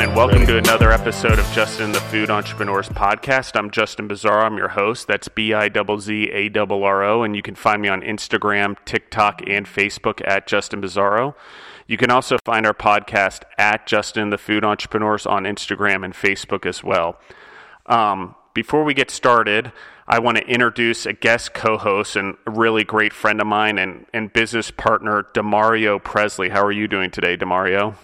everyone, and welcome to another episode of Justin the Food Entrepreneurs Podcast. I'm Justin Bizzarro. I'm your host. That's B I Z Z A R R O, and you can find me on Instagram, TikTok, and Facebook at Justin Bizzarro. You can also find our podcast at Justin the Food Entrepreneurs on Instagram and Facebook as well. Um, before we get started, I want to introduce a guest co-host and a really great friend of mine and, and business partner, Demario Presley. How are you doing today, Demario?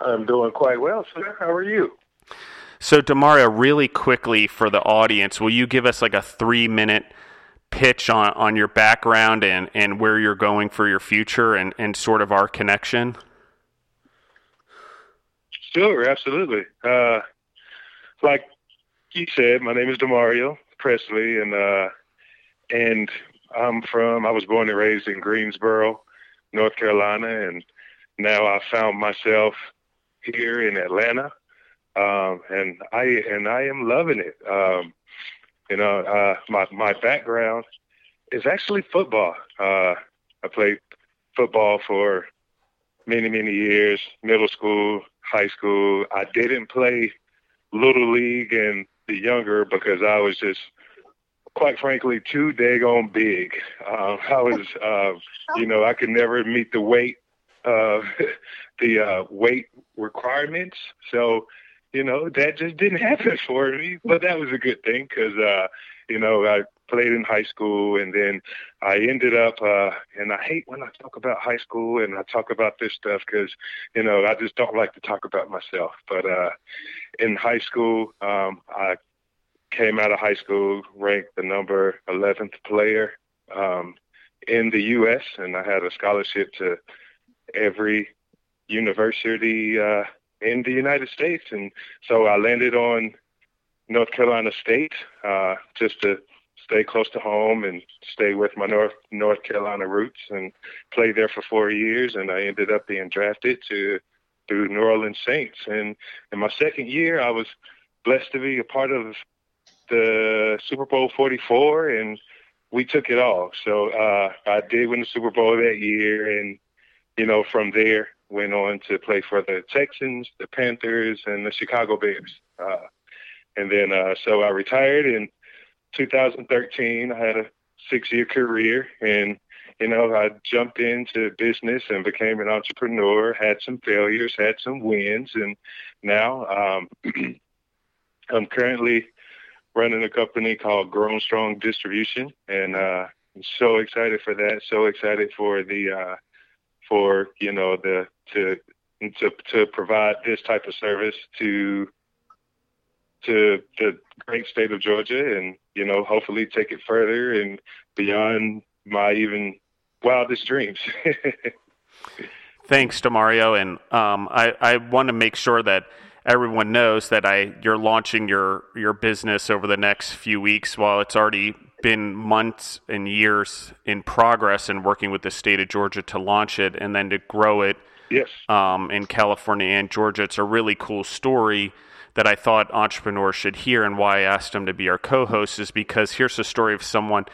I'm doing quite well, sir. How are you? So, Demario, really quickly for the audience, will you give us like a three-minute – pitch on, on your background and, and where you're going for your future and, and sort of our connection? Sure, absolutely. Uh, like you said, my name is Demario Presley, and uh, and I'm from. I was born and raised in Greensboro, North Carolina, and now I found myself here in Atlanta, um, and I and I am loving it. Um, you know, uh, my my background is actually football. Uh, I played football for many many years, middle school, high school. I didn't play little league and the younger because I was just quite frankly too daggone big. Uh, I was, uh, you know, I could never meet the weight, uh, the uh, weight requirements. So you know, that just didn't happen for me. But that was a good thing because, uh, you know, I played in high school and then I ended up, uh, and I hate when I talk about high school and I talk about this stuff because, you know, I just don't like to talk about myself. But uh, in high school, um, I came out of high school ranked the number 11th player um, in the U.S. and I had a scholarship to every university uh, in the United States. And so I landed on North Carolina State uh, just to stay close to home and stay with my North North Carolina roots and played there for four years. And I ended up being drafted to to New Orleans Saints. And in my second year, I was blessed to be a part of the Super Bowl 44 and we took it all. So uh, I did win the Super Bowl that year, and you know from there went on to play for the Texans, the Panthers, and the Chicago Bears. Uh, and then, uh, so I retired in 2013. I had a six-year career, and you know, I jumped into business and became an entrepreneur. Had some failures, had some wins, and now um, I'm currently running a company called Grown Strong Distribution, and uh, I'm so excited for that. So excited for the uh, for you know the to to to provide this type of service to to the great state of Georgia, and you know hopefully take it further and beyond my even wildest dreams. Thanks, Demario, and um, I I want to make sure that everyone knows that I you're launching your your business over the next few weeks. While it's already been months and years in progress and working with the state of Georgia to launch it and then to grow it yes. um, in California and Georgia. It's a really cool story that I thought entrepreneurs should hear, and why I asked him to be our co host is because here's a story of someone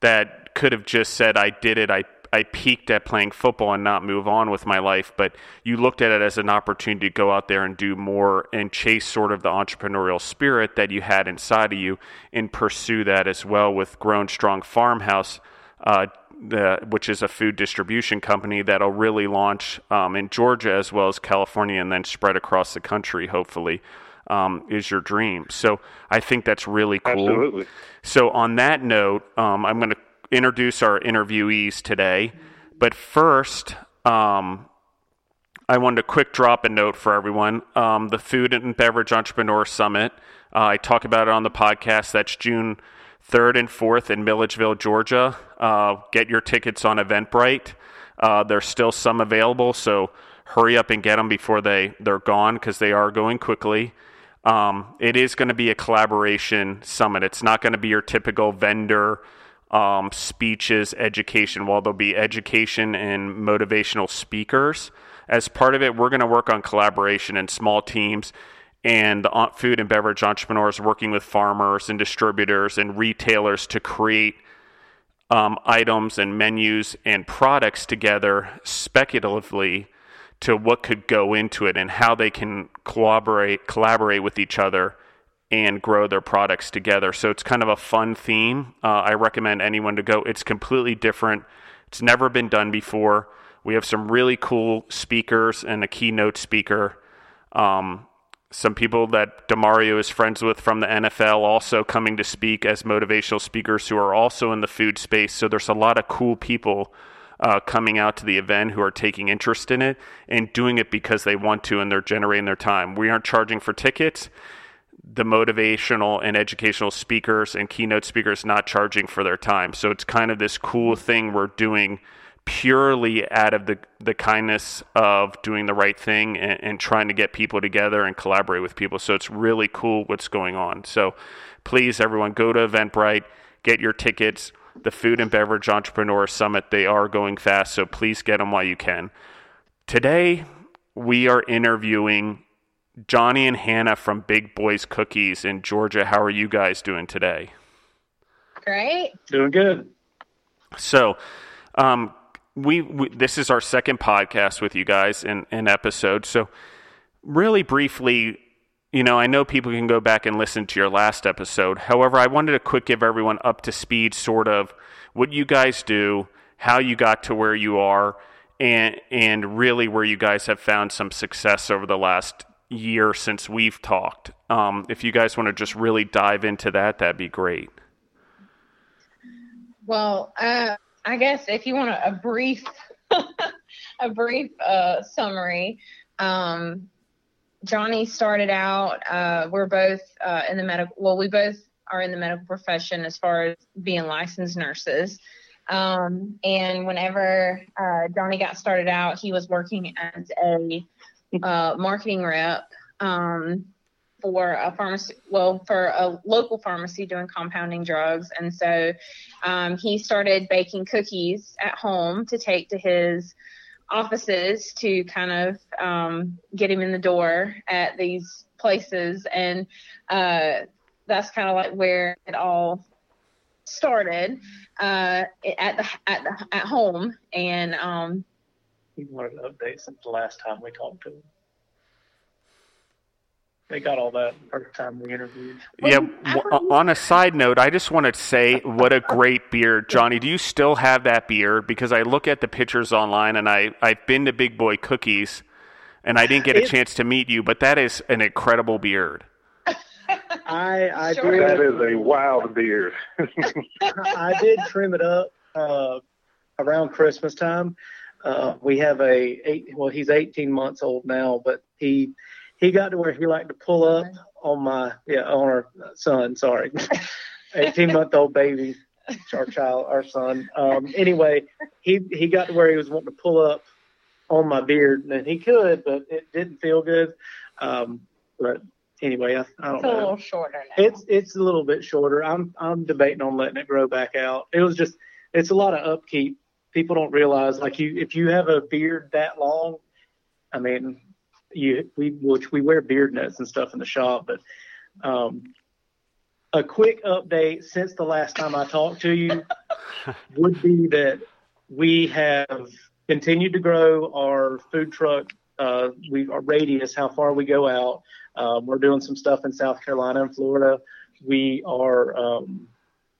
that could have just said, I did it, I I peaked at playing football and not move on with my life, but you looked at it as an opportunity to go out there and do more and chase sort of the entrepreneurial spirit that you had inside of you and pursue that as well with Grown Strong Farmhouse. Uh, the, which is a food distribution company that'll really launch um, in Georgia as well as California and then spread across the country, hopefully, um, is your dream. So I think that's really cool. Absolutely. So, on that note, um, I'm going to introduce our interviewees today. But first, um, I wanted to quick drop a note for everyone. Um, the Food and Beverage Entrepreneur Summit, uh, I talk about it on the podcast. That's June 3rd and 4th in Milledgeville, Georgia. Uh, get your tickets on Eventbrite. Uh, there's still some available, so hurry up and get them before they, they're gone because they are going quickly. Um, it is going to be a collaboration summit. It's not going to be your typical vendor um, speeches, education. While there'll be education and motivational speakers, as part of it, we're going to work on collaboration and small teams and the food and beverage entrepreneurs working with farmers and distributors and retailers to create um, items and menus and products together speculatively to what could go into it and how they can collaborate collaborate with each other and grow their products together. So it's kind of a fun theme. Uh, I recommend anyone to go. It's completely different. It's never been done before. We have some really cool speakers and a keynote speaker. Um, some people that Demario is friends with from the NFL also coming to speak as motivational speakers who are also in the food space. So there's a lot of cool people uh, coming out to the event who are taking interest in it and doing it because they want to and they're generating their time. We aren't charging for tickets. The motivational and educational speakers and keynote speakers not charging for their time. So it's kind of this cool thing we're doing purely out of the, the kindness of doing the right thing and, and, trying to get people together and collaborate with people. So it's really cool what's going on. So please, everyone, go to Eventbrite, get your tickets. The Food and Beverage Entrepreneur Summit, they are going fast, so please get them while you can. Today, we are interviewing Johnny and Hannah from Big Boys Cookies in Georgia. How are you guys doing today? Great. Doing good. So, um, we, we, this is our second podcast with you guys in an episode. So, really briefly, you know, I know people can go back and listen to your last episode. However, I wanted to quick give everyone up to speed, sort of what you guys do, how you got to where you are, and and really where you guys have found some success over the last year since we've talked. Um, if you guys want to just really dive into that, that'd be great. Well, uh, I guess if you want a, brief a brief uh, summary, um, Johnny started out. Uh, we're both uh, in the medical. Well, we both are in the medical profession as far as being licensed nurses. Um, and whenever uh, Johnny got started out, he was working as a uh, marketing rep um, for a pharmacy, well, for a local pharmacy doing compounding drugs. And so um, he started baking cookies at home to take to his offices to kind of um, get him in the door at these places. And uh, that's kind of like where it all started uh, at the at the at home. And um, he wanted an update since the last time we talked to him they got all that first time we interviewed. Yeah. on a side note, I just want to say what a great beard, Johnny. Do you still have that beard? Because I look at the pictures online, and I I've been to Big Boy Cookies, and I didn't get a chance to meet you, but that is an incredible beard. I I sure. did, that is a wild beard. I did trim it up uh, around Christmas time. Uh, we have a eight. Well, he's 18 months old now, but he he got to where he liked to pull up on my yeah on our son. Sorry, 18 month old baby, our child, our son. Um, anyway, he he got to where he was wanting to pull up on my beard, and he could, but it didn't feel good. Um, but anyway, I, I don't it's know. a little shorter now. It's it's a little bit shorter. I'm I'm debating on letting it grow back out. It was just it's a lot of upkeep. People don't realize like you if you have a beard that long, I mean you we which we wear beard nets and stuff in the shop, but um, a quick update since the last time I talked to you would be that we have continued to grow our food truck. Uh, we our radius, how far we go out. Um, we're doing some stuff in South Carolina and Florida. We are um,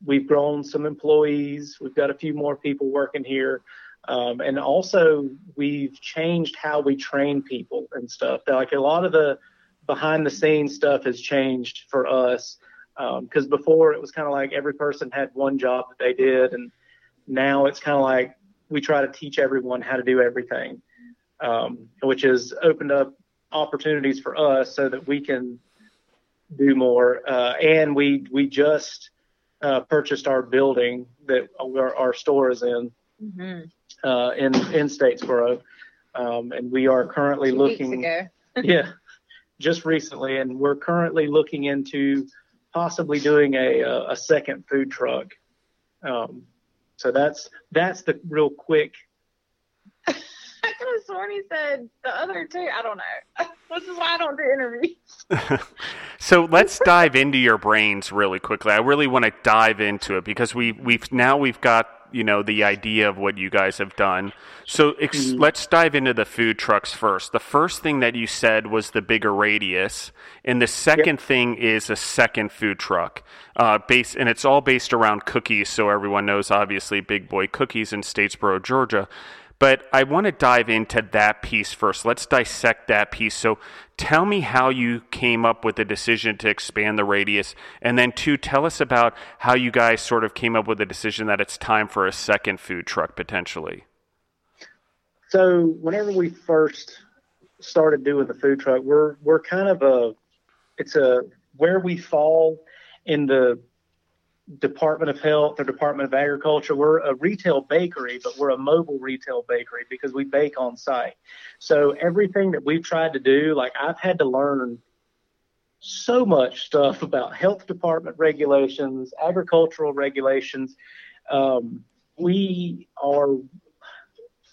we've grown some employees. We've got a few more people working here. Um, and also, we've changed how we train people and stuff. Like a lot of the behind the scenes stuff has changed for us because um, before it was kind of like every person had one job that they did, and now it's kind of like we try to teach everyone how to do everything, um, which has opened up opportunities for us so that we can do more. Uh, and we we just uh, purchased our building that our, our store is in. Mm-hmm uh, in in Statesboro, um, and we are currently Two looking. yeah, just recently, and we're currently looking into possibly doing a a, a second food truck. Um, so that's that's the real quick. I could have sworn he said the other two. I don't know. this is why I don't do interviews. so let's dive into your brains really quickly. I really want to dive into it because we we've now we've got you know the idea of what you guys have done. So ex- mm-hmm. let's dive into the food trucks first. The first thing that you said was the bigger radius, and the second yep. thing is a second food truck, uh, based and it's all based around cookies. So everyone knows, obviously, Big Boy Cookies in Statesboro, Georgia. But I want to dive into that piece first. Let's dissect that piece. So tell me how you came up with the decision to expand the radius. And then, two, tell us about how you guys sort of came up with the decision that it's time for a second food truck potentially. So, whenever we first started doing the food truck, we're, we're kind of a, it's a, where we fall in the Department of Health or Department of Agriculture. We're a retail bakery, but we're a mobile retail bakery because we bake on site. So everything that we've tried to do, like I've had to learn so much stuff about health department regulations, agricultural regulations. Um, we are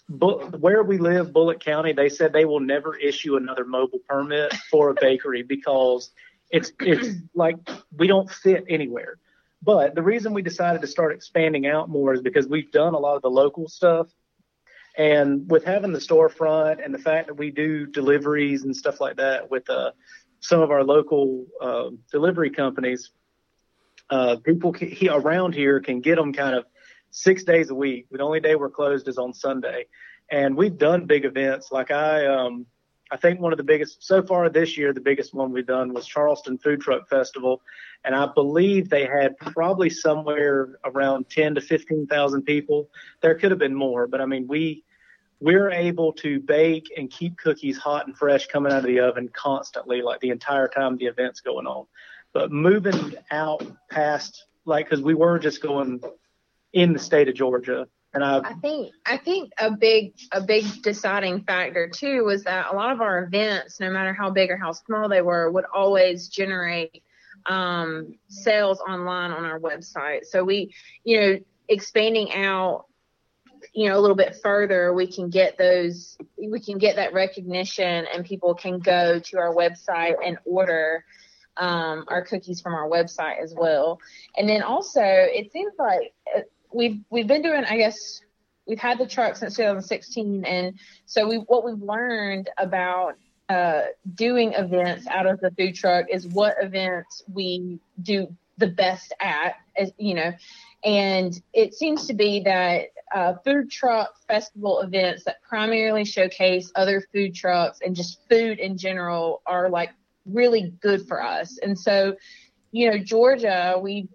where we live, Bulloch County. They said they will never issue another mobile permit for a bakery because it's it's like we don't fit anywhere. But the reason we decided to start expanding out more is because we've done a lot of the local stuff. And with having the storefront and the fact that we do deliveries and stuff like that with uh, some of our local uh, delivery companies, uh, people can, he, around here can get them kind of six days a week. The only day we're closed is on Sunday. And we've done big events. Like I, um, I think one of the biggest so far this year, the biggest one we've done was Charleston Food Truck Festival, and I believe they had probably somewhere around 10 to 15,000 people. There could have been more, but I mean we we're able to bake and keep cookies hot and fresh coming out of the oven constantly, like the entire time the event's going on. But moving out past, like, because we were just going in the state of Georgia, and I, I think I think a big a big deciding factor too was that a lot of our events, no matter how big or how small they were, would always generate um, sales online on our website. So we, you know, expanding out, you know, a little bit further, we can get those, we can get that recognition, and people can go to our website and order um, our cookies from our website as well. And then also, it seems like we've we've been doing, I guess, we've had the truck since 2016, and so we what we've learned about uh, doing events out of the food truck is what events we do the best at, as you know, and it seems to be that uh, food truck festival events that primarily showcase other food trucks and just food in general are like really good for us. And so, you know, Georgia, we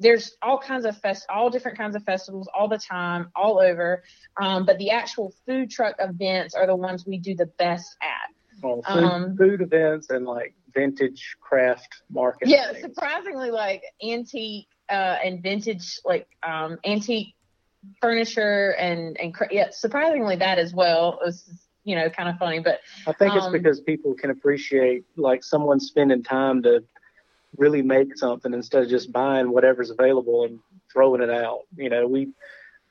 there's all kinds of fest, all different kinds of festivals all the time, all over. Um, but the actual food truck events are the ones we do the best at. Well, food, um, food events and like vintage craft market. Yeah, things. surprisingly, like antique uh, and vintage, like um, antique furniture and and yeah, surprisingly that as well. It was you know kind of funny, but I think it's um, because people can appreciate like someone spending time to really make something instead of just buying whatever's available and throwing it out. You know, we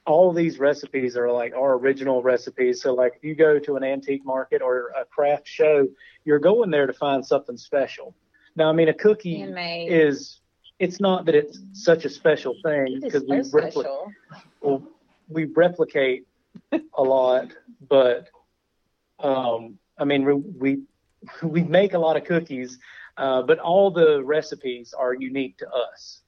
all these recipes are like our original recipes. So like if you go to an antique market or a craft show, you're going there to find something special. Now, I mean, a cookie Handmade. is it's not that it's such a special thing because we replicate well, we replicate a lot, but um, I mean we, we we make a lot of cookies uh, but all the recipes are unique to us.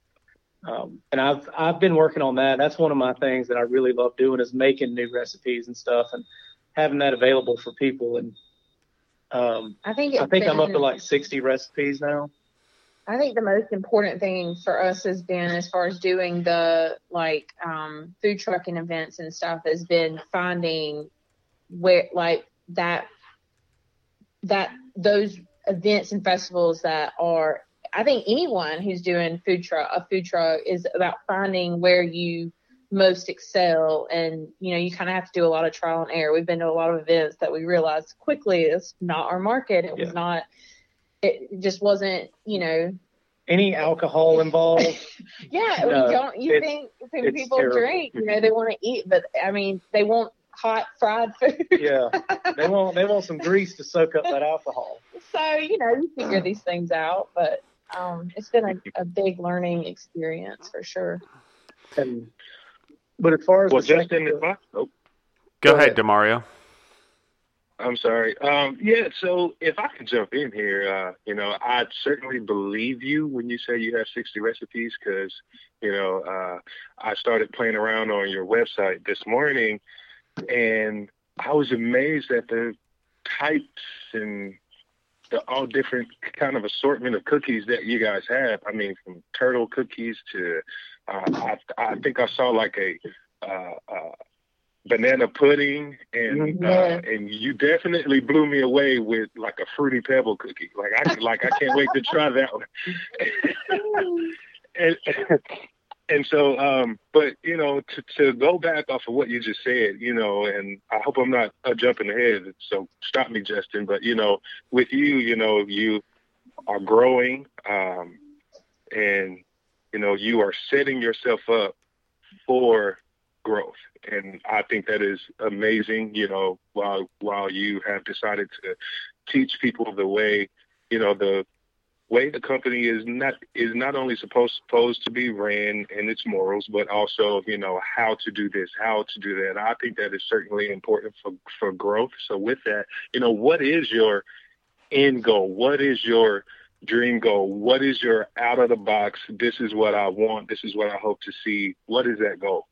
Um, and I've I've been working on that. That's one of my things that I really love doing is making new recipes and stuff and having that available for people. And um, I think I think been, I'm up to like 60 recipes now. I think the most important thing for us has been as far as doing the like um, food trucking events and stuff has been finding where like that that those events and festivals that are I think anyone who's doing food truck a food truck is about finding where you most excel. And you know you kind of have to do a lot of trial and error. We've been to a lot of events that we realized quickly it's not our market. It yeah. was not it just wasn't you know. Any alcohol involved? Yeah no, we don't you think when people terrible. drink you know they want to eat but i mean they won't hot fried food. yeah, they want they want some grease to soak up that alcohol. So you know you figure these things out, but um, it's been a, a big learning experience for sure. And but as far as Well, Justin, technical- I, oh, Go Go ahead, ahead. Demario. I'm sorry. Um, yeah, so if I can jump in here, uh, you know, I certainly believe you when you say you have 60 recipes because, you know, uh, I started playing around on your website this morning and I was amazed at the types and the all different kind of assortment of cookies that you guys have. I mean, from turtle cookies to, uh, I, I think I saw like a, uh, uh, banana pudding and Yeah. uh, and you definitely blew me away with like a fruity pebble cookie. Like I like I can't wait to try that one. and and so um but you know to to go back off of what you just said, you know, and I hope I'm not uh, jumping ahead, so stop me Justin, but you know, with you, you know, you are growing um and you know, you are setting yourself up for growth. And i think that is amazing you know while while you have decided to teach people the way you know the way the company is not is not only supposed supposed to be ran and its morals but also you know how to do this how to do that. I think that is certainly important for for growth. So with that you know what is your end goal? What is your dream goal? What is your out of the box this is what i want this is what i hope to see? What is that goal?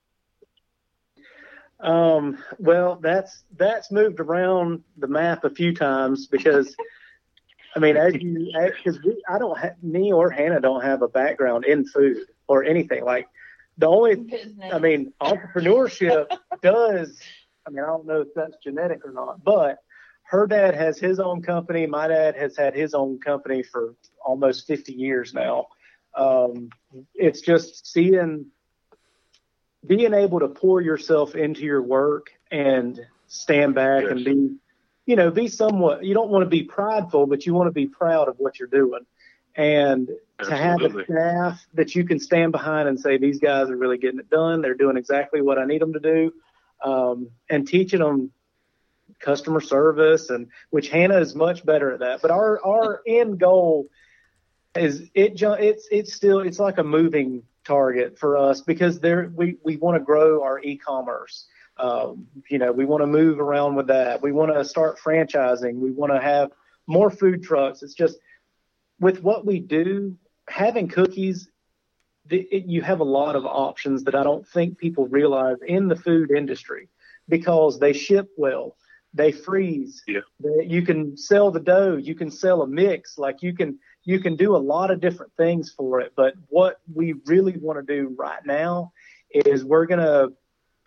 Um, well, that's that's moved around the map a few times because, I mean, as you because I don't have me or Hannah don't have a background in food or anything like the only Business. I mean entrepreneurship does I mean I don't know if that's genetic or not, but her dad has his own company. My dad has had his own company for almost 50 years now. Um, it's just seeing being able to pour yourself into your work and stand back Yes. and be, you know, be somewhat, you don't want to be prideful, but you want to be proud of what you're doing. And to have a staff that you can stand behind and say, these guys are really getting it done. They're doing exactly what I need them to do. Um, and teaching them customer service and which Hannah is much better at that. But our, our end goal is it, it's, it's still, it's like a moving target for us because there, we, we want to grow our e-commerce. Um, you know, we want to move around with that. We want to start franchising. We want to have more food trucks. It's just with what we do, having cookies, the, it, you have a lot of options that I don't think people realize in the food industry because they ship well, they freeze. Yeah. They, you can sell the dough, you can sell a mix, like you can you can do a lot of different things for it. But what we really want to do right now is we're gonna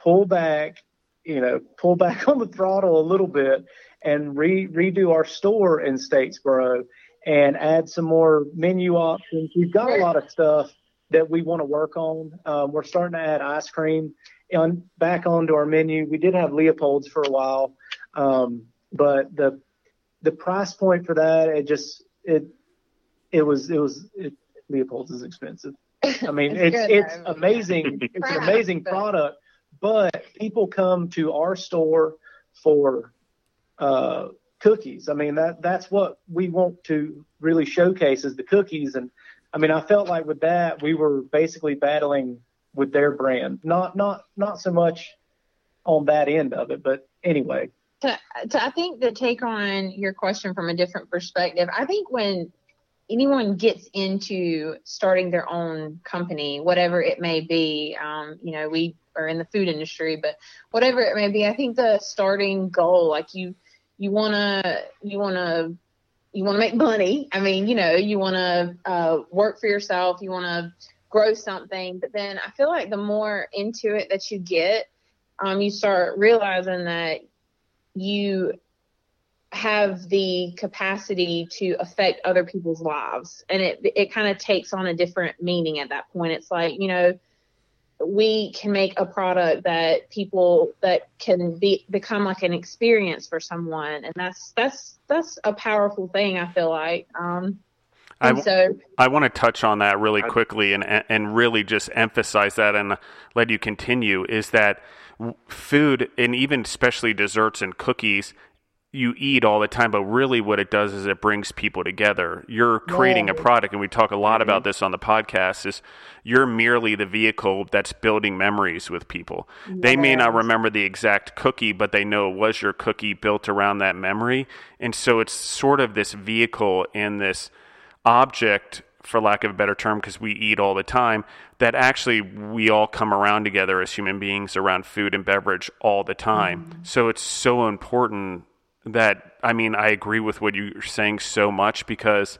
pull back, you know, pull back on the throttle a little bit and re- redo our store in Statesboro and add some more menu options. We've got a lot of stuff that we want to work on. Um, we're starting to add ice cream on back onto our menu. We did have Leopold's for a while, um, but the the price point for that it just it it was it was it, Leopold's is expensive. I mean, It's it's it's amazing. It's an amazing product, but people come to our store for uh, cookies. I mean, that that's what we want to really showcase is the cookies. And I mean, I felt like with that we were basically battling with their brand, not not not so much on that end of it, but anyway. to, to I think to take on your question from a different perspective, I think when anyone gets into starting their own company, whatever it may be, um, you know, we are in the food industry, but whatever it may be, I think the starting goal, like you, you wanna, you wanna, you wanna make money. I mean, you know, you wanna uh, work for yourself, you wanna grow something, but then I feel like the more into it that you get, um, you start realizing that you have the capacity to affect other people's lives. And it it kind of takes on a different meaning at that point. It's like you know we can make a product that people that can be become like an experience for someone. And that's that's that's a powerful thing i feel like. Um I so I want to touch on that really quickly and and really just emphasize that and let you continue is that food and even especially desserts and cookies you eat all the time, but really what it does is it brings people together. You're creating a product, and we talk a lot Mm-hmm. about this on the podcast. Is you're merely the vehicle that's building memories with people. They may not remember the exact cookie, but they know it was your cookie built around that memory, and so it's sort of this vehicle and this object for lack of a better term because we eat all the time that actually we all come around together as human beings around food and beverage all the time so it's so important that i mean i agree with what you're saying so much because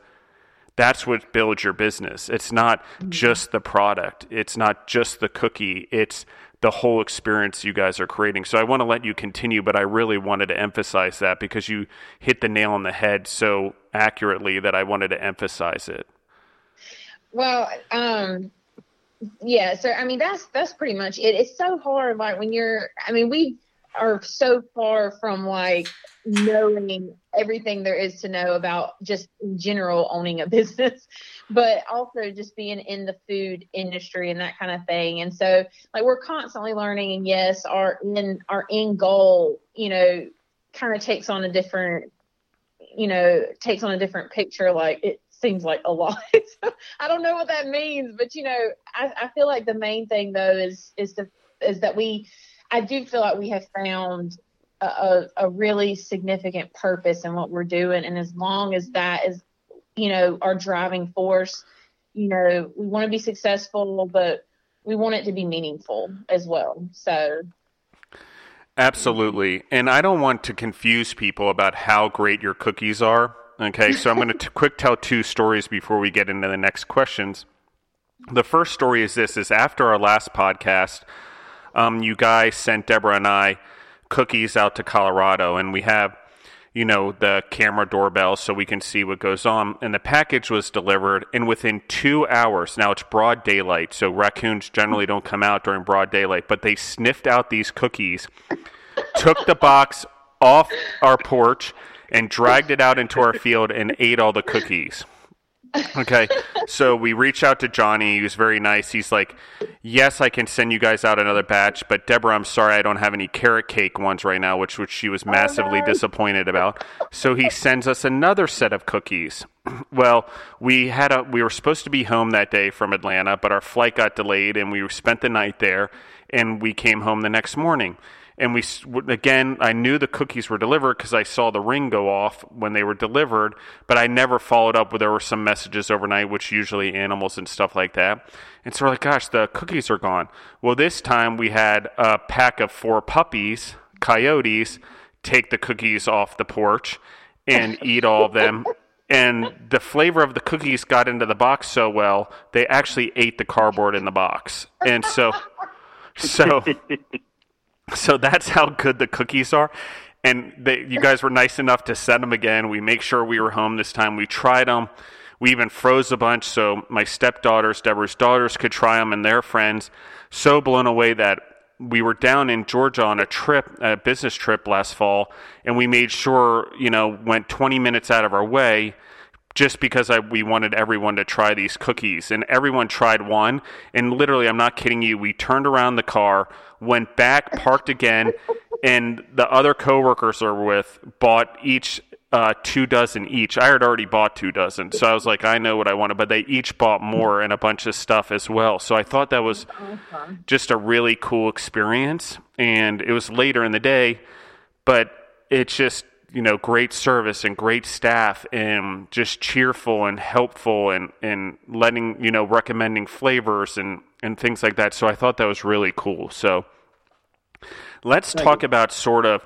that's what builds your business it's not just the product it's not just the cookie it's the whole experience you guys are creating so i want to let you continue but i really wanted to emphasize that because you hit the nail on the head so accurately that i wanted to emphasize it Well, um, yeah. So I mean, that's that's pretty much it. It's so hard, like when you're. I mean, we are so far from like knowing everything there is to know about just in general owning a business, but also just being in the food industry and that kind of thing. And so, like, we're constantly learning. And yes, our in our end goal, you know, kind of takes on a different you know, takes on a different picture. Like it seems like a lot. I don't know what that means, but you know, I, I feel like the main thing though is is the is that we, I do feel like we have found a, a, really significant purpose in what we're doing, and as long as that is, you know, our driving force, you know, we want to be successful, but we want it to be meaningful as well. So Absolutely. And I don't want to confuse people about how great your cookies are. Okay, so I'm going to quick tell two stories before we get into the next questions. The first story is this: is after our last podcast, um, you guys sent Deborah and I cookies out to Colorado, and we have, you know, the camera doorbell so we can see what goes on. And the package was delivered, and within two hours, now it's broad daylight, so raccoons generally don't come out during broad daylight, but they sniffed out these cookies, took the box off our porch, and dragged it out into our field and ate all the cookies. Okay, so we reach out to Johnny. He was very nice. He's like, "Yes, I can send you guys out another batch, but Deborah, I'm sorry, I don't have any carrot cake ones right now," which which she was oh, massively disappointed about. So he sends us another set of cookies. Well, we had a we were supposed to be home that day from Atlanta, but our flight got delayed, and we spent the night there, and we came home the next morning and we again i knew the cookies were delivered because i saw the ring go off when they were delivered but i never followed up with there were some messages overnight which usually animals and stuff like that. And so we're like gosh the cookies are gone. Well this time we had a pack of four puppies coyotes take the cookies off the porch and eat all of them. And the flavor of the cookies got into the box so well they actually ate the cardboard in the box. And so so so that's how good the cookies are. And they, you guys were nice enough to send them again. We make sure we were home this time. We tried them. We even froze a bunch so my stepdaughters, Deborah's daughters, could try them and their friends. So blown away that we were down in Georgia on a trip, a business trip last fall, and we made sure, you know, went 20 minutes out of our way just because I, we wanted everyone to try these cookies. And everyone tried one. And literally, I'm not kidding you, we turned around the car, went back, parked again, and the other coworkers are with bought each uh, two dozen each. I had already bought two dozen, so I was like, I know what I wanted, but they each bought more and a bunch of stuff as well. So I thought that was just a really cool experience. And it was later in the day, but it's just you know great service and great staff and just cheerful and helpful and and letting you know recommending flavors and and things like that. So i thought that was really cool. So let's talk about sort of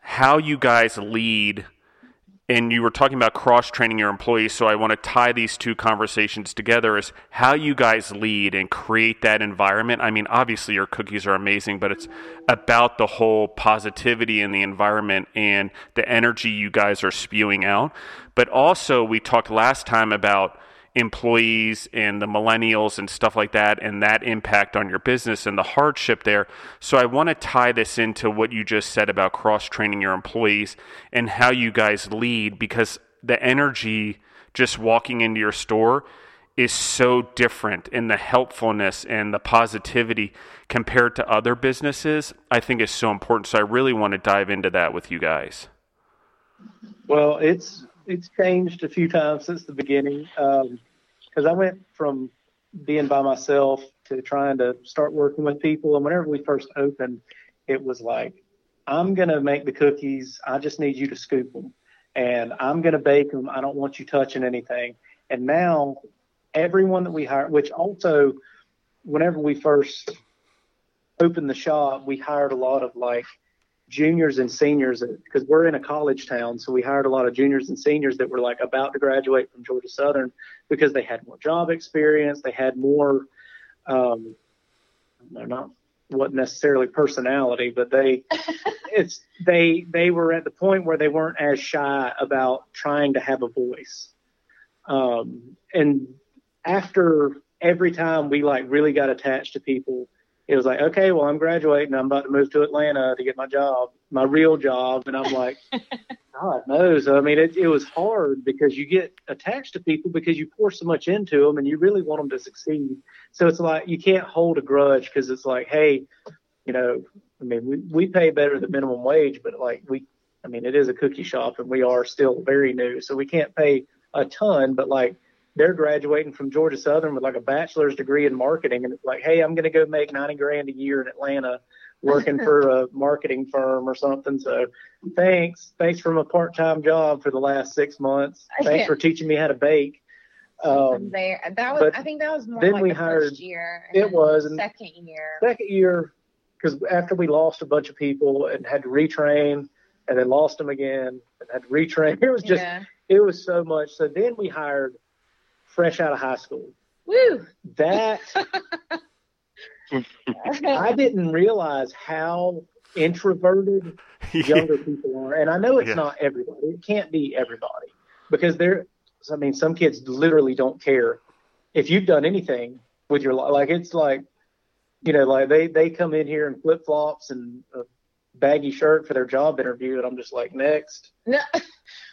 how you guys lead and you were talking about cross training your employees so i want to tie these two conversations together is how you guys lead and create that environment. I mean obviously your cookies are amazing but it's about the whole positivity in the environment and the energy you guys are spewing out. But also we talked last time about employees and the millennials and stuff like that and that impact on your business and the hardship there. So I want to tie this into what you just said about cross training your employees and how you guys lead because the energy just walking into your store is so different in the helpfulness and the positivity compared to other businesses. I think is so important. So I really want to dive into that with you guys. Well, it's it's changed a few times since the beginning. Um, because I went from being by myself to trying to start working with people, and whenever we first opened, it was like, I'm gonna make the cookies. I just need you to scoop them, and I'm gonna bake them. I don't want you touching anything. And now, everyone that we hire, which also, whenever we first opened the shop, we hired a lot of like juniors and seniors because we're in a college town. So we hired a lot of juniors and seniors that were like about to graduate from Georgia Southern because they had more job experience. They had more, um, they're not what necessarily personality, but they, it's, they, they were at the point where they weren't as shy about trying to have a voice. Um, and after every time we like really got attached to people, it was like, okay, well, I'm graduating. I'm about to move to Atlanta to get my job, my real job. And I'm like, God knows. I mean, it, it was hard because you get attached to people because you pour so much into them and you really want them to succeed. So it's like, you can't hold a grudge because it's like, hey, you know, I mean, we, we pay better than minimum wage, but like we, I mean, it is a cookie shop and we are still very new. So we can't pay a ton, but like, they're graduating from Georgia Southern with like a bachelor's degree in marketing, and it's like, hey, I'm going to go make ninety grand a year in Atlanta, working for a marketing firm or something. So, thanks, thanks for my part-time job for the last six months. Thanks for teaching me how to bake. Um, there, that was. I think that was more then like we the hired, first year. It was second year. Second year, because after we lost a bunch of people and had to retrain, and then lost them again and had to retrain, it was just, yeah. it was so much. So then we hired fresh out of high school. Woo! That I didn't realize how introverted younger people are, and I know it's Yeah. not everybody. It can't be everybody because there. I mean, some kids literally don't care if you've done anything with your life. Like it's like, you know, like they they come in here in flip flops and a baggy shirt for their job interview, and I'm just like, next. No.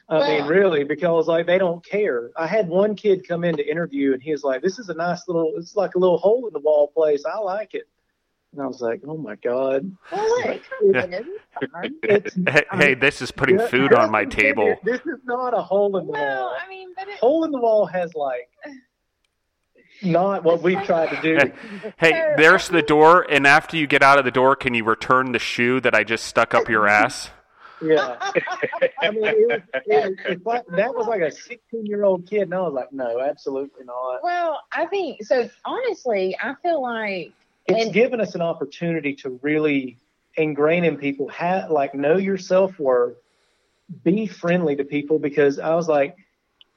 I mean, really, because like they don't care. I had one kid come in to interview, and he was like, "This is a nice little. It's like a little hole in the wall place. I like it." And I was like, "Oh my god!" Well, look, it isn't hard. It's, Hey, I hey, this is putting yeah, food on my this is- table. This is not a hole in the Well, wall. I mean, but it, Hole in the wall has like not what we've tried to do. Hey, there's the door, and after you get out of the door, can you return the shoe that I just stuck up your ass? Yeah. I mean, it was, it, was- it's that was like a 16 year old kid, and I was like, no, absolutely not. well, I think so. Honestly, I feel like It's And- given us an opportunity to really ingrain in people, ha- like know your self worth, be friendly to people. Because I was like,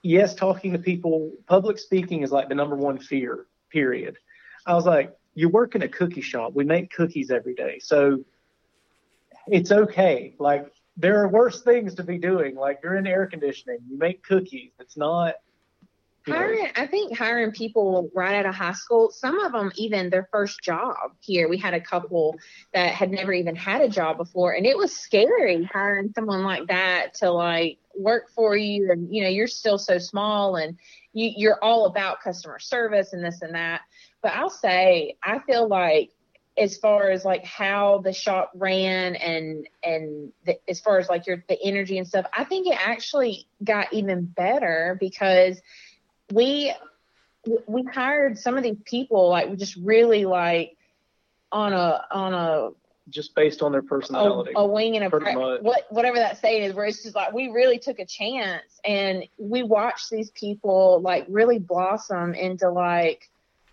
yes, talking to people, public speaking is like the number one fear. Period. I was like, you work in a cookie shop. We make cookies every day, so it's okay. Like there are worse things to be doing. Like you're in air conditioning. You make cookies. It's not. you know, hiring. I think hiring people right out of high school. Some of them even their first job here. We had a couple that had never even had a job before, and it was scary hiring someone like that to like work for you. And you know, you're still so small, and you, you're all about customer service and this and that. But I'll say, I feel like as far as like how the shop ran and and the, as far as like your the energy and stuff i think it actually got even better because we we hired some of these people like we just really like on a on a just based on their personality. a wing and a much. what whatever that saying is, where it's just like we really took a chance and we watched these people like really blossom into like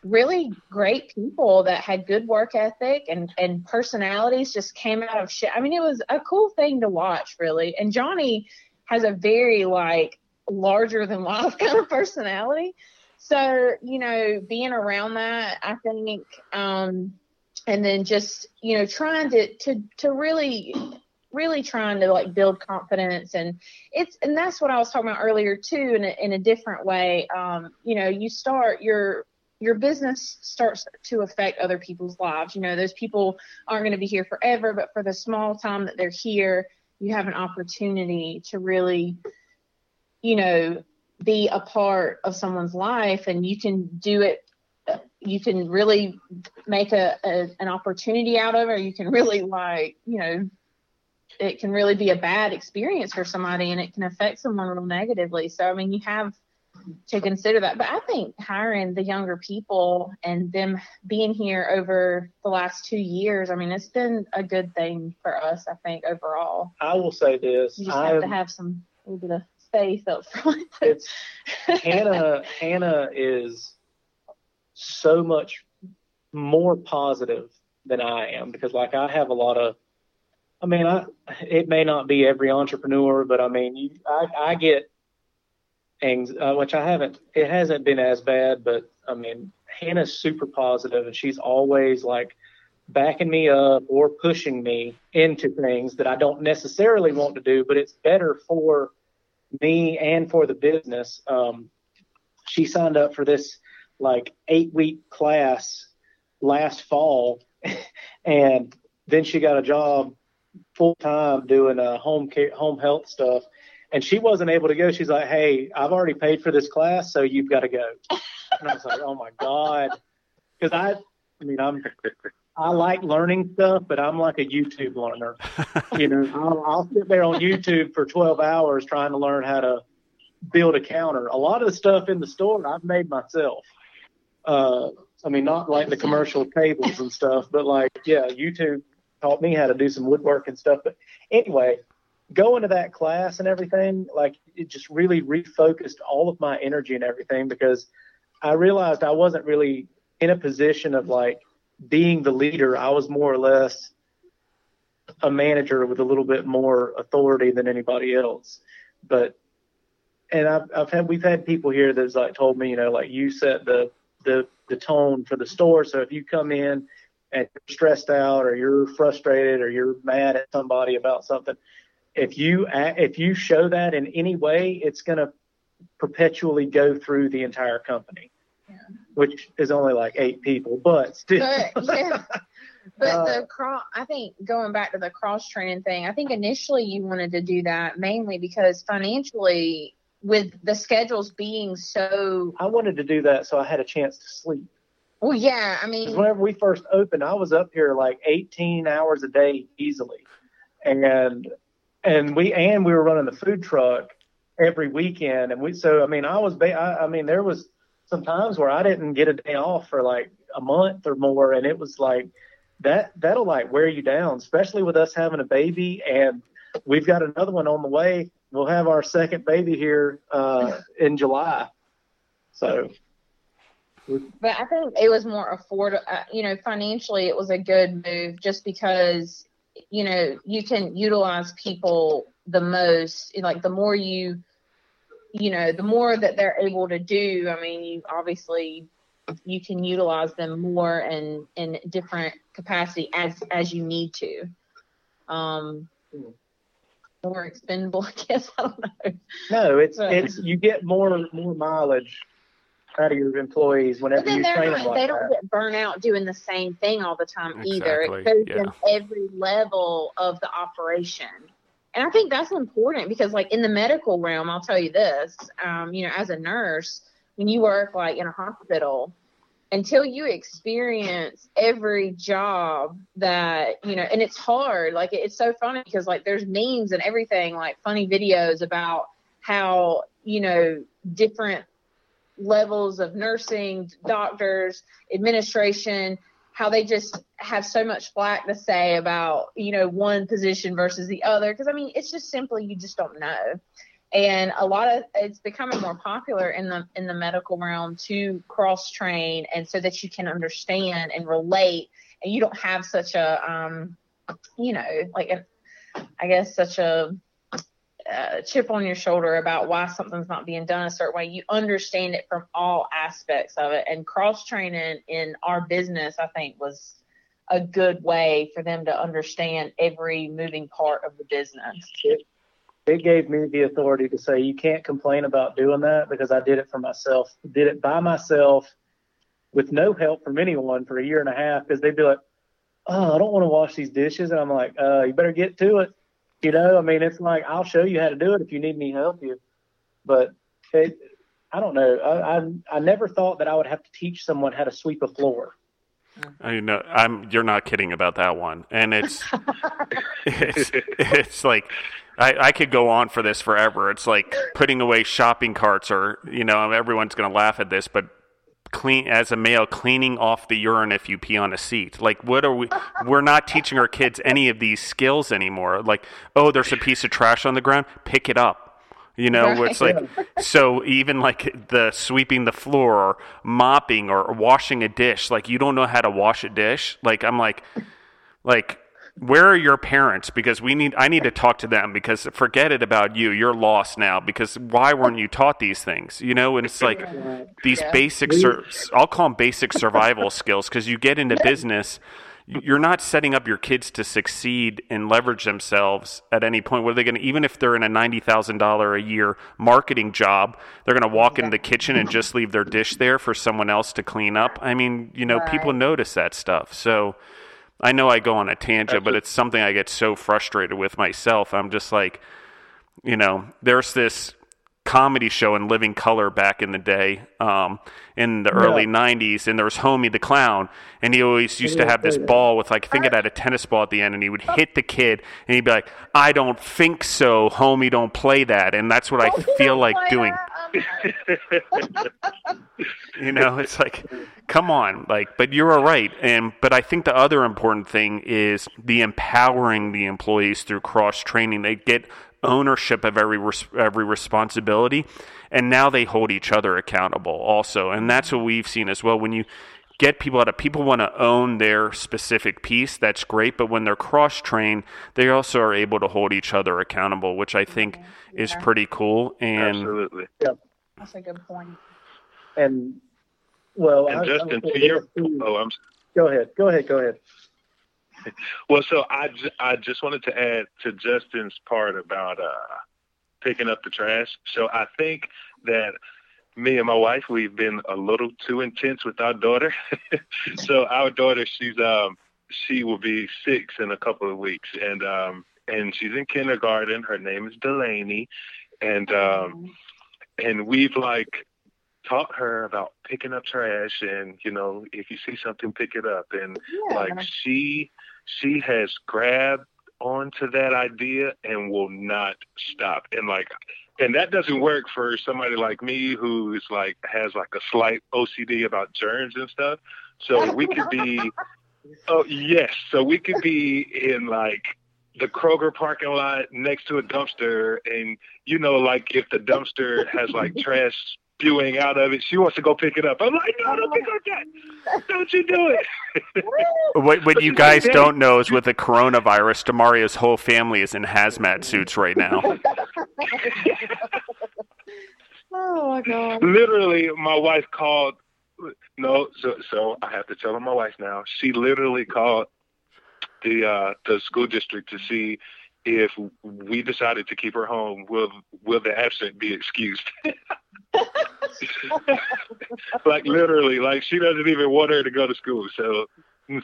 really great people that had good work ethic and and personalities just came out of shit. I mean, it was a cool thing to watch, really. And Johnny has a very like larger than life kind of personality. So, you know, being around that, I think um and then just you know trying to to to really really trying to like build confidence and it's and that's what i was talking about earlier too in a, in a different way um you know you start your your business starts to affect other people's lives you know those people aren't going to be here forever but for the small time that they're here you have an opportunity to really you know be a part of someone's life and you can do it uh, you can really make a, a an opportunity out of it or you can really like you know it can really be a bad experience for somebody and it can affect someone real negatively. So I mean, you have to consider that. But I think hiring the younger people and them being here over the last two years, I mean, it's been a good thing for us. I think overall. I will say this: You just I have to have some a little bit of faith up front. it's Hannah. Hannah is so much more positive than I am because, like, I have a lot of. I mean, I it may not be every entrepreneur, but I mean, you, I I get uh, which I haven't. It hasn't been as bad, but I mean, Hannah's super positive, and she's always like backing me up or pushing me into things that I don't necessarily want to do, but it's better for me and for the business. Um, she signed up for this like eight week class last fall, and then she got a job full time doing uh, home care, home health stuff. And she wasn't able to go. She's like, "Hey, I've already paid for this class, so you've got to go." And I was like, "Oh my god," because I, I mean, I'm I like learning stuff, but I'm like a YouTube learner. you know, I'll, I'll sit there on YouTube for 12 hours trying to learn how to build a counter. A lot of the stuff in the store I've made myself. Uh, I mean, not like the commercial tables and stuff, but like, yeah, YouTube taught me how to do some woodwork and stuff. But anyway, going to that class and everything, like, it just really refocused all of my energy and everything because I realized I wasn't really in a position of like being the leader. I was more or less a manager with a little bit more authority than anybody else. But and I've I've had we've had people here that's like told me, you know, like you set the the the tone for the store. So if you come in and you're stressed out or you're frustrated or you're mad at somebody about something, if you if you show that in any way, it's going to perpetually go through the entire company, Yeah. which is only like eight people, but still. But yeah. But Uh, the cross, I think going back to the cross training thing, I think initially you wanted to do that mainly because financially, with the schedules being so, I wanted to do that so I had a chance to sleep. well, yeah, I mean, whenever we first opened, I was up here like 18 hours a day easily, and and we and we were running the food truck every weekend, and we so I mean I was ba- I, I mean there was some times where I didn't get a day off for like a month or more, and it was like that that'll like wear you down, especially with us having a baby and we've got another one on the way. We'll have our second baby here uh, in July, so. but I think it was more affordable, uh, you know, financially, it was a good move just because, you know, you can utilize people the most, like the more you, you know, the more that they're able to do, I mean, you obviously you can utilize them more and in different capacity as as you need to. Um, more expendable, I guess. I don't know. No, it's But- it's you get more more mileage out of your employees whenever But then you they're train not, them like they don't that. get burnt out doing the same thing all the time either. It Exactly, goes in every level of the operation. And I think that's important because, like in the medical realm, I'll tell you this: um, you know, as a nurse, when you work like in a hospital, until you experience every job that you know, and it's hard. Like it's so funny because like there's memes and everything, like funny videos about how you know different levels of nursing, doctors, administration, how they just have so much flack to say about, you know, one position versus the other. Because, I mean, it's just simply you just don't know. And a lot of it's becoming more popular in the in the medical realm to cross train and so that you can understand and relate and you don't have such a um you know like I guess such a chip on your shoulder about why something's not being done a certain way. You understand it from all aspects of it. And cross training in our business, I think, was a good way for them to understand every moving part of the business. It gave me the authority to say you can't complain about doing that because I did it for myself. Did it by myself with no help from anyone for a year and a half because they'd be like, "Oh, I don't want to wash these dishes," and I'm like, "Uh, you better get to it." You know, I mean, it's like I'll show you how to do it if you need me to help you. But it, I don't know. I, I I never thought that I would have to teach someone how to sweep a floor. I know I'm. You're not kidding about that one, and it's it's, it's like I, I could go on for this forever. It's like putting away shopping carts, or you know, everyone's going to laugh at this, but clean as a male cleaning off the urine if you pee on a seat. Like what are we we're not teaching our kids any of these skills anymore. Like oh there's a piece of trash on the ground pick it up. You know Right. it's like so even like the sweeping the floor or mopping or washing a dish like you don't know how to wash a dish? Like i'm like like where are your parents because we need i need to talk to them because forget it about you you're lost now because why weren't you taught these things you know and it's like these Yeah. basic sur- i'll call them basic survival skills because you get into business you're not setting up your kids to succeed and leverage themselves at any point. What are they going to, even if they're in a $90,000 a year marketing job, they're going to walk into the kitchen and just leave their dish there for someone else to clean up? I mean, you know, people notice that stuff. So I know I go on a tangent, but it's something I get so frustrated with myself. I'm just like, you know, there's this comedy show in Living Color back in the day, um, in the early '90s, and there was Homey the clown, and he always used to have this ball with like I think it had a tennis ball at the end, and he would hit the kid, and he'd be like, "I don't think so, Homey, don't play that," and that's what I feel like doing. You know, it's like, come on, like, but you're all right. And but I think the other important thing is the empowering the employees through cross training. They get ownership of every res- every responsibility, and now they hold each other accountable also. And that's what we've seen as well. When you get people out of people want to own their specific piece that's great but when they're cross trained they also are able to hold each other accountable which i think is pretty cool and Absolutely. yep. That's a good point. And well, And I- Justin, I- to your oh, I'm go ahead, go ahead, go ahead. Well, so I, I just wanted to add to Justin's part about uh, picking up the trash. So I think that me and my wife, we've been a little too intense with our daughter. so our daughter, she's um, she will be six in a couple of weeks, and um, and she's in kindergarten. Her name is Delaney, and um, and we've like taught her about picking up trash, and you know, if you see something, pick it up, and Yeah, like she she has grabbed onto that idea and will not stop. And like and that doesn't work for somebody like me who's like has like a slight OCD about germs and stuff. So we could be oh yes. So we could be in like the Kroger parking lot next to a dumpster and you know like if the dumpster has like trash spewing out of it. She wants to go pick it up. I'm like no don't pick up that don't you do it. What, what you guys don't know is with the coronavirus, Demario's whole family is in hazmat suits right now. Oh my god. literally my wife called. No so so i have to tell my wife now. She literally called the uh the school district to see if we decided to keep her home will will the absent be excused? Like literally like she doesn't even want her to go to school so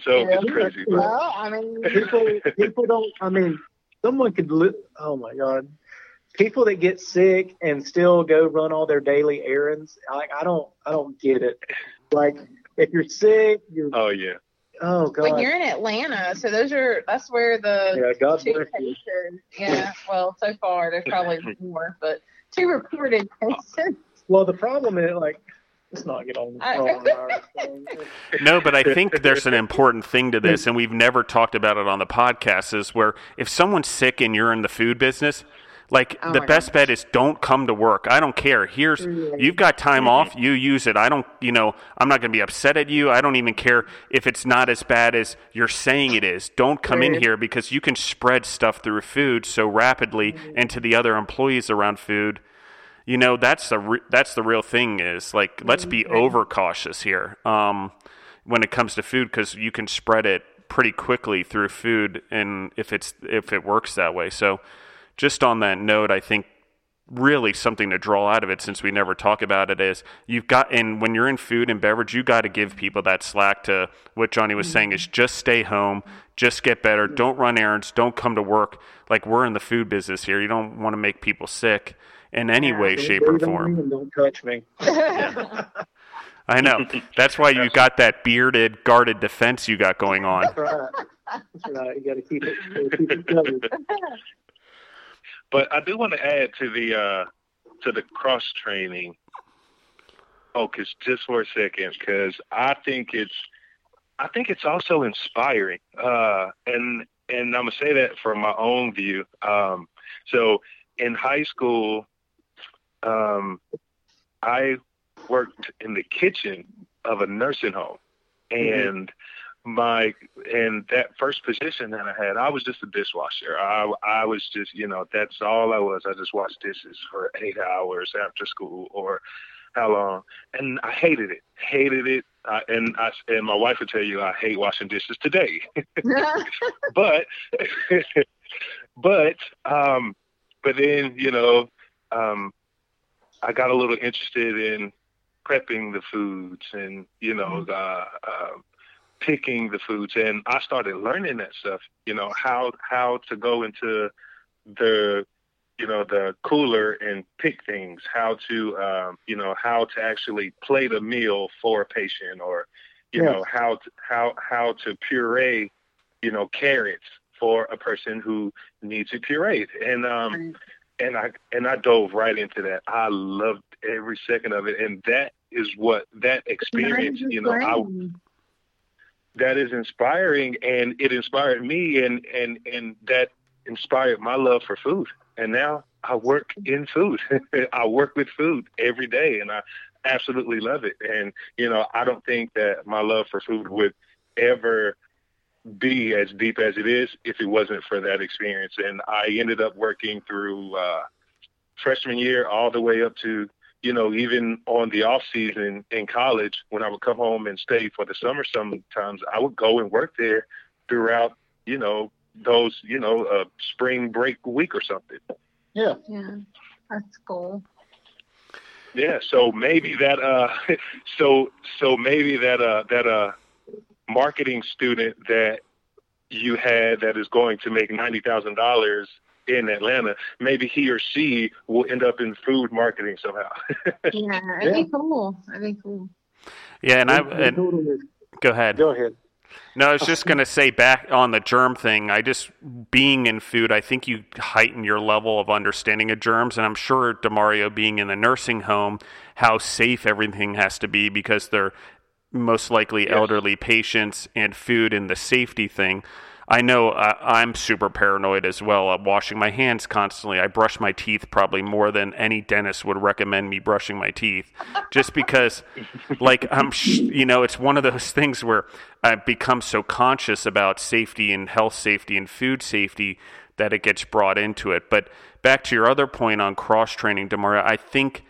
so it's crazy but Well, I mean, people people don't i mean someone could li- oh my god. People that get sick and still go run all their daily errands like i don't i don't get it. Like if you're sick you're oh yeah oh god but you're in Atlanta, so those are that's where the yeah god two bless you. Yeah, well, so far there's probably more, but two reported cases. well the problem is like let's not get on the I- No, but I think there's an important thing to this, and we've never talked about it on the podcast, is where if someone's sick and you're in the food business, like Oh the best bet is don't come to work. I don't care. Here's you've got time off, you use it. I don't, you know, I'm not going to be upset at you. I don't even care if it's not as bad as you're saying it is. Don't come in here because you can spread stuff through food so rapidly and to the other employees around food. You know, that's the re- that's the real thing is like let's be overcautious here. Um when it comes to food because you can spread it pretty quickly through food and if it's if it works that way so just on that note i think really something to draw out of it since we never talk about it is you've got and when you're in food and beverage you got to give people that slack to what johnny was saying is just stay home just get better don't run errands don't come to work like we're in the food business here you don't want to make people sick in any way shape or form don't touch me I know. That's why you got that bearded, guarded defense you got going on. That's right. That's right. You got to keep it, gotta keep it covered. But I do want to add to the uh, to the cross training focus just for a second because I think it's I think it's also inspiring, uh, and and I'm gonna say that from my own view. Um, so in high school, um, I worked in the kitchen of a nursing home, and my and that first position that I had, I was just a dishwasher. I I was just you know that's all I was. I just washed dishes for eight hours after school or how long, and I hated it, hated it. Uh, and I and my wife would tell you I hate washing dishes today, but but um but then you know um I got a little interested in prepping the foods and you know uh, uh picking the foods and I started learning that stuff you know how how to go into the you know the cooler and pick things how to um you know how to actually plate a meal for a patient or you Yeah. know how to, how how to puree you know carrots for a person who needs it pureed and um and I and I dove right into that. I loved every second of it. And that is what that experience you know I that is inspiring and it inspired me and and and that inspired my love for food. And now i work in food. I work with food every day and i absolutely love it. And you know i don't think that my love for food would ever be as deep as it is if it wasn't for that experience. And i ended up working through uh freshman year all the way up to you know, even on the off season in college, when I would come home and stay for the summer, sometimes I would go and work there throughout, you know, those, you know, uh, spring break week or something. Yeah. Yeah, that's cool. Yeah. So maybe that, uh, so, so maybe that, uh, that, uh, marketing student that you had that is going to make $90,000 in Atlanta, maybe he or she will end up in food marketing somehow. Yeah, it'd be cool. It'd be cool. Yeah, and I and, total go ahead. Go ahead. No, I was just going to say back on the germ thing. I just being in food, I think you heighten your level of understanding of germs, and I'm sure Demario being in the nursing home, how safe everything has to be because they're most likely Yes. elderly patients and food and the safety thing. I know uh, I'm super paranoid as well. I'm washing my hands constantly. I brush my teeth probably more than any dentist would recommend me brushing my teeth, just because, like I'm, sh- you know, it's one of those things where I've become so conscious about safety and health safety and food safety that it gets brought into it. But back to your other point on cross training, Demario, I think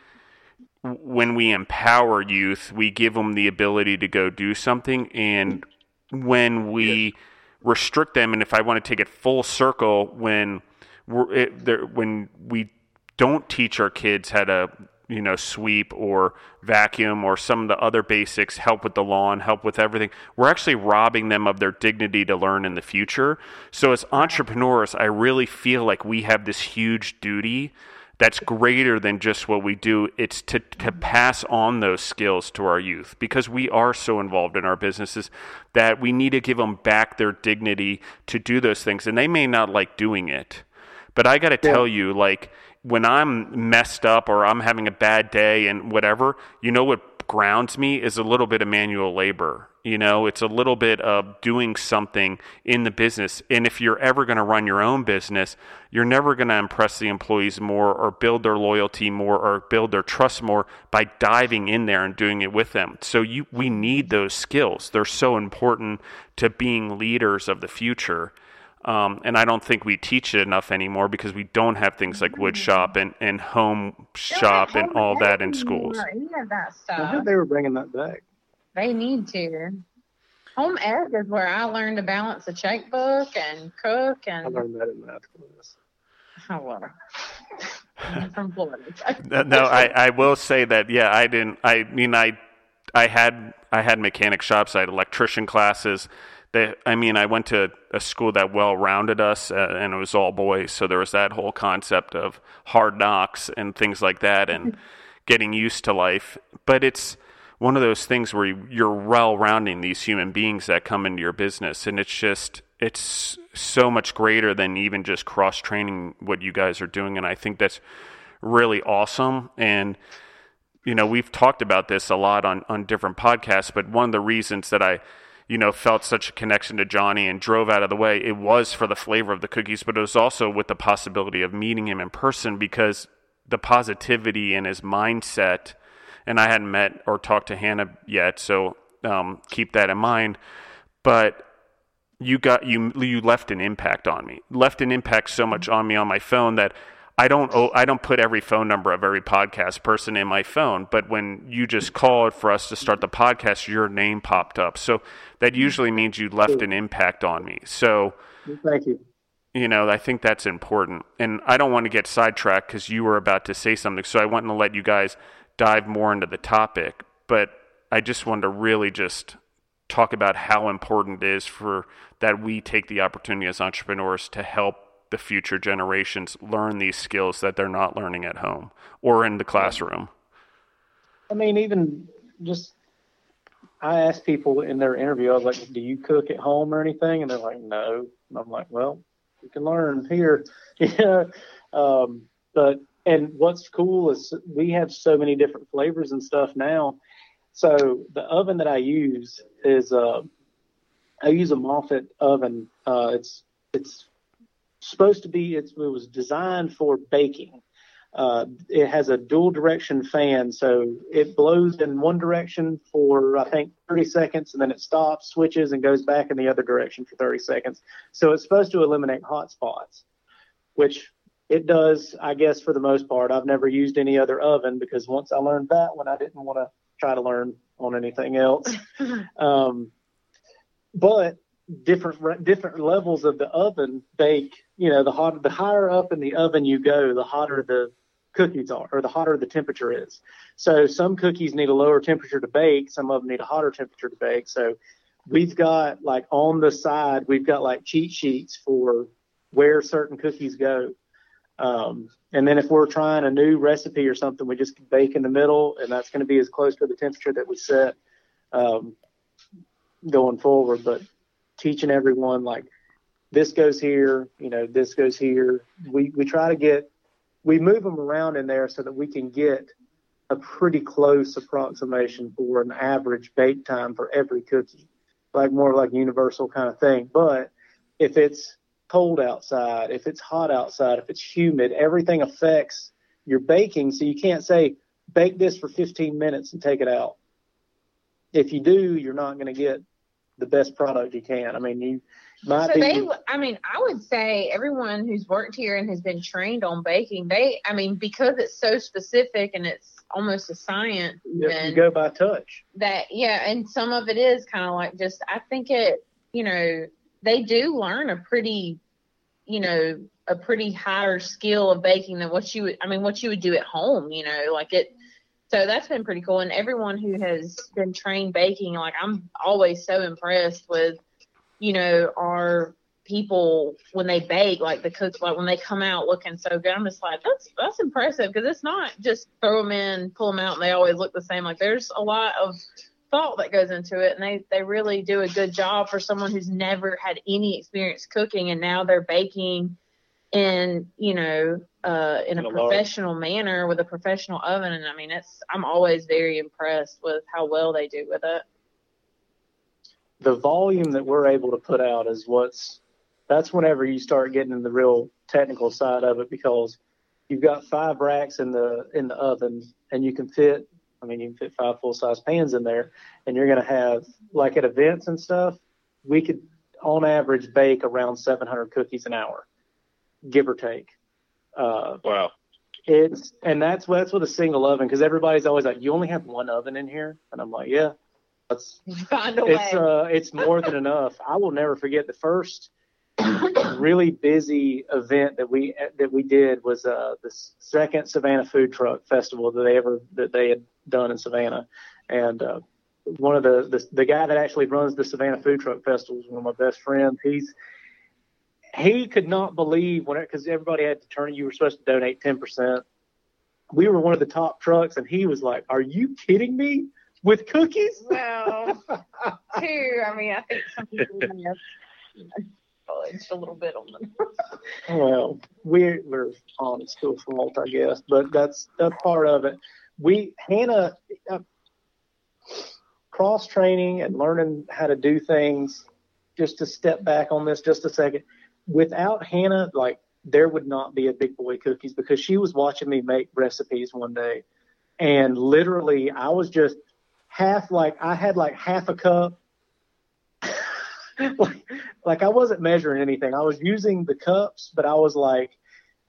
when we empower youth, we give them the ability to go do something. And when we restrict them, and if I want to take it full circle, when it, there, when we don't teach our kids how to you know sweep or vacuum or some of the other basics help with the lawn help with everything we're actually robbing them of their dignity to learn in the future. So as entrepreneurs i really feel like we have this huge duty that's greater than just what we do. It's to, to pass on those skills to our youth because we are so involved in our businesses that we need to give them back their dignity to do those things. And they may not like doing it. But I got to tell you, like, when I'm messed up or I'm having a bad day and whatever, you know what grounds me is a little bit of manual labor. You know, it's a little bit of doing something in the business. And if you're ever going to run your own business, you're never going to impress the employees more or build their loyalty more or build their trust more by diving in there and doing it with them. So you we need those skills. They're so important to being leaders of the future. Um, and I don't think we teach it enough anymore because we don't have things like wood shop and, and home shop and all that in schools. Any of that I stuff. heard they were bringing that back. They need to. Home ed is where I learned to balance a checkbook and cook and. I learned that in math class. oh, well. I'm from Florida. No, no, I, I will say that yeah, I didn't. I mean, I I had I had mechanic shops. I had electrician classes. They, I mean, I went to a school that well rounded us, uh, and it was all boys. So there was that whole concept of hard knocks and things like that, and getting used to life. But it's one of those things where you, you're well rounding these human beings that come into your business, and it's just it's so much greater than even just cross training what you guys are doing, and I think that's really awesome and you know, we've talked about this a lot on, on different podcasts, but one of the reasons that I, you know, felt such a connection to Johnny and drove out of the way, it was for the flavor of the cookies, but it was also with the possibility of meeting him in person because the positivity in his mindset, and I hadn't met or talked to Hannah yet, so um, keep that in mind. But you got you you left an impact on me, left an impact so much on me on my phone that I don't I don't put every phone number of every podcast person in my phone, but when you just called for us to start the podcast, your name popped up. So that mm-hmm. usually means you left an impact on me. So thank you. You know, I think that's important. And I don't want to get sidetracked because you were about to say something. So I wanted to let you guys dive more into the topic. But I just wanted to really just talk about how important it is for that we take the opportunity as entrepreneurs to help the future generations learn these skills that they're not learning at home or in the classroom? I mean, even just I asked people in their interview, I was like, "Do you cook at home or anything?" And they're like, "No." And I'm like, "Well, you can learn here." yeah. Um, but and what's cool is we have so many different flavors and stuff now. So the oven that I use is uh, I use a Moffat oven. Uh, it's it's supposed to be, it's, it was designed for baking. Uh, it has a dual direction fan, so it blows in one direction for I think 30 seconds, and then it stops, switches, and goes back in the other direction for 30 seconds. So it's supposed to eliminate hot spots, which it does, I guess, for the most part. I've never used any other oven because once I learned that one, I didn't want to try to learn on anything else. um, but different different levels of the oven bake. You know, the hotter, the higher up in the oven you go, the hotter the cookies are, or the hotter the temperature is. So some cookies need a lower temperature to bake. Some of them need a hotter temperature to bake. So we've got like on the side, we've got like cheat sheets for where certain cookies go. Um, and then if we're trying a new recipe or something, we just bake in the middle, and that's going to be as close to the temperature that we set um, going forward. But teaching everyone like this goes here, you know, this goes here. We we try to get we move them around in there so that we can get a pretty close approximation for an average bake time for every cookie, like more like universal kind of thing. But if it's cold outside, if it's hot outside, if it's humid, everything affects your baking. So you can't say bake this for 15 minutes and take it out. If you do, you're not going to get the best product you can. I mean, you might so. They, I mean, I would say everyone who's worked here and has been trained on baking, they, I mean, because it's so specific and it's almost a science. Yeah, you go by touch. That yeah, and some of it is kind of like just. I think it, you know, they do learn a pretty, you know, a pretty higher skill of baking than what you would. I mean, what you would do at home. You know, like it so that's been pretty cool. And everyone who has been trained baking, like I'm always so impressed with, you know, our people when they bake, like the cooks, like when they come out looking so good. I'm just like, that's that's impressive because it's not just throw them in, pull them out, and they always look the same. Like there's a lot of thought that goes into it, and they they really do a good job for someone who's never had any experience cooking, and now they're baking and you know uh, in, a, a professional large. manner with a professional oven. And I mean, it's I'm always very impressed with how well they do with it. The volume that we're able to put out is what's that's whenever you start getting in the real technical side of it because you've got five racks in the in the oven and you can fit I mean you can fit five full size pans in there and you're gonna have like at events and stuff, we could on average bake around seven hundred cookies an hour give or take. Uh, wow. It's and that's that's with a single oven because everybody's always like, you only have one oven in here, and I'm like, yeah, that's Find a it's way. uh it's more than enough. I will never forget the first really busy event that we that we did was uh the second Savannah Food Truck Festival that they ever that they had done in Savannah, and uh, one of the, the the guy that actually runs the Savannah Food Truck Festival is one of my best friends. He's he could not believe when because everybody had to turn. You were supposed to donate ten percent. We were one of the top trucks, and he was like, "Are you kidding me? with cookies. Well, two. I mean, I think some people have fudged a little bit on them. Well, we're we're honest to a fault, I guess, but that's that's part of it. We Hannah uh, cross training and learning how to do things. Just to step back on this just a second, without Hannah, like there would not be a big boy cookies because she was watching me make recipes one day, and literally I was just half like I had like half a cup. like, like I wasn't measuring anything. I was using the cups, but I was like,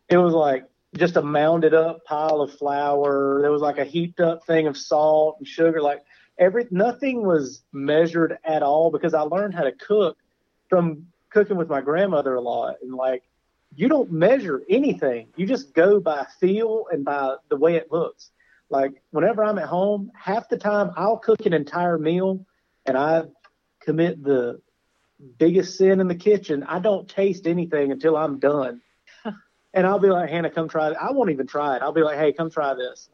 it was like just a mounded up pile of flour. There was like a heaped up thing of salt and sugar. Like every nothing was measured at all because I learned how to cook from cooking with my grandmother a lot and like you don't measure anything. You just go by feel and by the way it looks. Like whenever I'm at home, half the time I'll cook an entire meal and I commit the biggest sin in the kitchen. I don't taste anything until I'm done. and I'll be like, Hannah, come try it. I won't even try it. I'll be like, hey, come try this.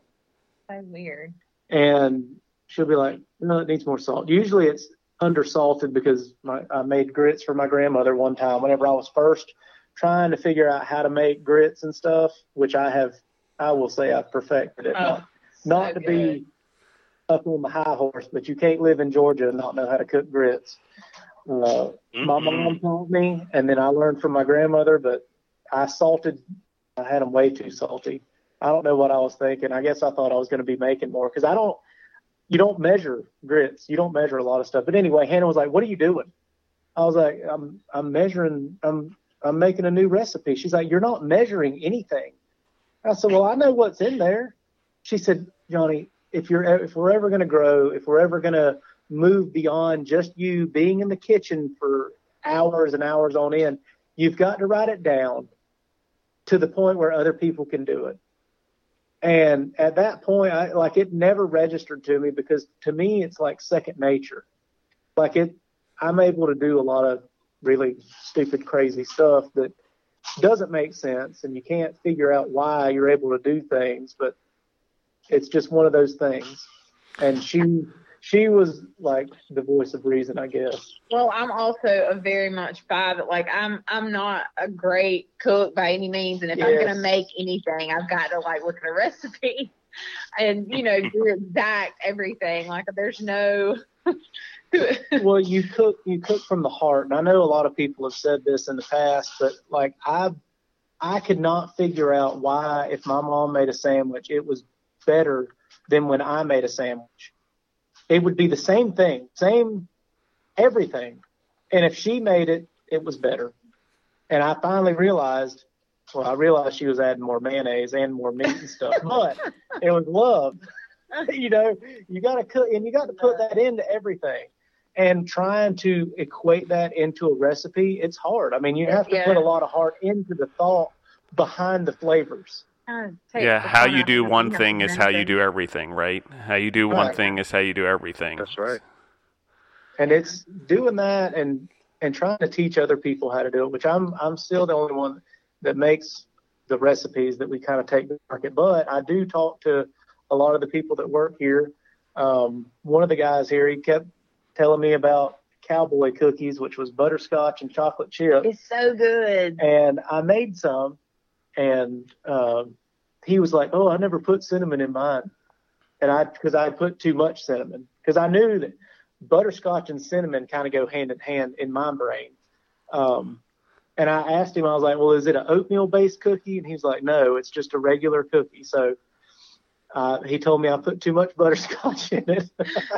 So weird. And she'll be like, no, it needs more salt. Usually it's undersalted because my, I made grits for my grandmother one time whenever I was first trying to figure out how to make grits and stuff, which I have, I will say I've perfected it. Oh, not not to good. be up on the high horse, but you can't live in Georgia and not know how to cook grits. Uh, my Mm-mm. mom taught me, and then I learned from my grandmother, but I salted, I had them way too salty. I don't know what I was thinking. I guess I thought I was going to be making more because I don't, you don't measure grits. You don't measure a lot of stuff. But anyway, Hannah was like, what are you doing? I was like, I'm, I'm measuring, I'm, I'm making a new recipe. She's like, you're not measuring anything. I said, well, I know what's in there. She said, Johnny, if you're, if we're ever going to grow, if we're ever going to move beyond just you being in the kitchen for hours and hours on end, you've got to write it down to the point where other people can do it. And at that point, I like it never registered to me because to me, it's like second nature. Like it, I'm able to do a lot of really stupid, crazy stuff that doesn't make sense and you can't figure out why you're able to do things, but it's just one of those things. And she, she was like the voice of reason, I guess. Well, I'm also a very much by that. Like, I'm I'm not a great cook by any means, and if I'm gonna make anything, I've got to like look at a recipe, and you know, do exact everything. Like, there's no. well, you cook you cook from the heart, and I know a lot of people have said this in the past, but like I, I could not figure out why if my mom made a sandwich, it was better than when I made a sandwich. It would be the same thing, same everything, and if she made it, it was better. And I finally realized, well, I realized she was adding more mayonnaise and more meat and stuff, but it was love. you know, you got to cook, and you got to put that into everything and trying to equate that into a recipe, it's hard. I mean, you have to Yeah. put a lot of heart into the thought behind the flavors. Kinda take Yeah, how you do one thing is how you do everything, right? How you do one Right. thing is how you do everything. That's right. And it's doing that and and trying to teach other people how to do it, which I'm I'm still the only one that makes the recipes that we kind of take to market. But I do talk to a lot of the people that work here. Um, one of the guys here, he kept telling me about cowboy cookies, which was butterscotch and chocolate chip. It's so good. and I made some, and um, he was like, "Oh, I never put cinnamon in mine," and I because I put too much cinnamon because I knew that butterscotch and cinnamon kind of go hand in hand in my brain. Um, and I asked him, I was like, "Well, is it an oatmeal based cookie?" And he's like, "No, it's just a regular cookie." So uh, he told me I put too much butterscotch in it,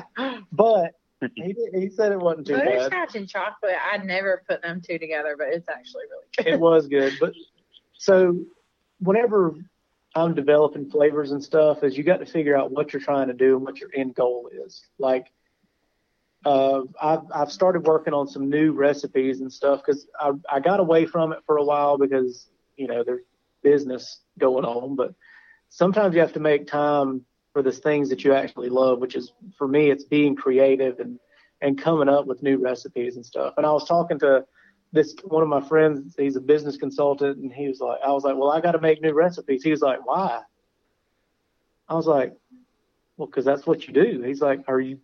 but he did, he said it wasn't too bad. Butterscotch and chocolate, I'd never put them two together, but it's actually really good. it was good. But so whenever I'm developing flavors and stuff, is you got to figure out what you're trying to do and what your end goal is. Like, uh, I've I've started working on some new recipes and stuff because I I got away from it for a while because you know there's business going on, but sometimes you have to make time for the things that you actually love, which is for me it's being creative and and coming up with new recipes and stuff. And I was talking to this one of my friends, he's a business consultant, and he was like, I was like, well, I got to make new recipes. He was like, why? I was like, well, because that's what you do. He's like, are you?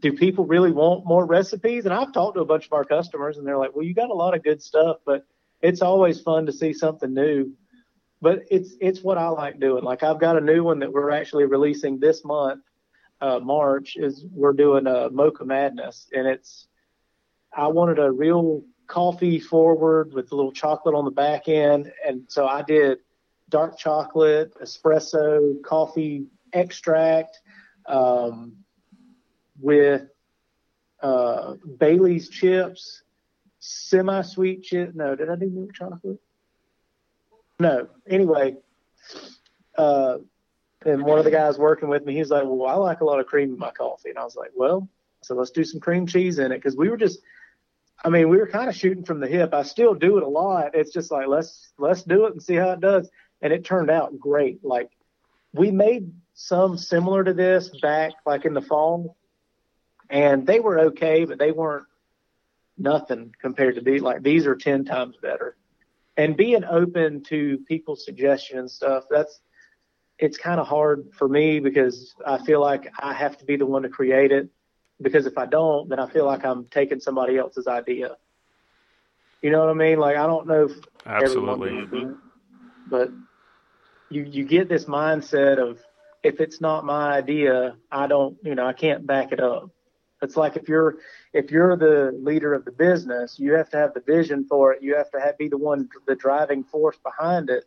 Do people really want more recipes? And I've talked to a bunch of our customers, and they're like, well, you got a lot of good stuff, but it's always fun to see something new. But it's it's what I like doing. Like I've got a new one that we're actually releasing this month, uh, March. Is we're doing a Mocha Madness, and it's I wanted a real coffee forward with a little chocolate on the back end, and so I did dark chocolate, espresso, coffee extract, um, with uh, Bailey's chips, semi-sweet chip. No, did I do milk chocolate? No. Anyway, uh, and one of the guys working with me, he's like, "Well, I like a lot of cream in my coffee," and I was like, "Well, so let's do some cream cheese in it," because we were just, I mean, we were kind of shooting from the hip. I still do it a lot. It's just like let's let's do it and see how it does, and it turned out great. Like we made some similar to this back like in the fall, and they were okay, but they weren't nothing compared to these. Like these are ten times better. And being open to people's suggestions and stuff, that's it's kind of hard for me because I feel like I have to be the one to create it. Because if I don't, then I feel like I'm taking somebody else's idea. You know what I mean? Like I don't know if Absolutely. everyone, but you you get this mindset of if it's not my idea, I don't, you know, I can't back it up. It's like if you're if you're the leader of the business, you have to have the vision for it. You have to have, be the one, the driving force behind it.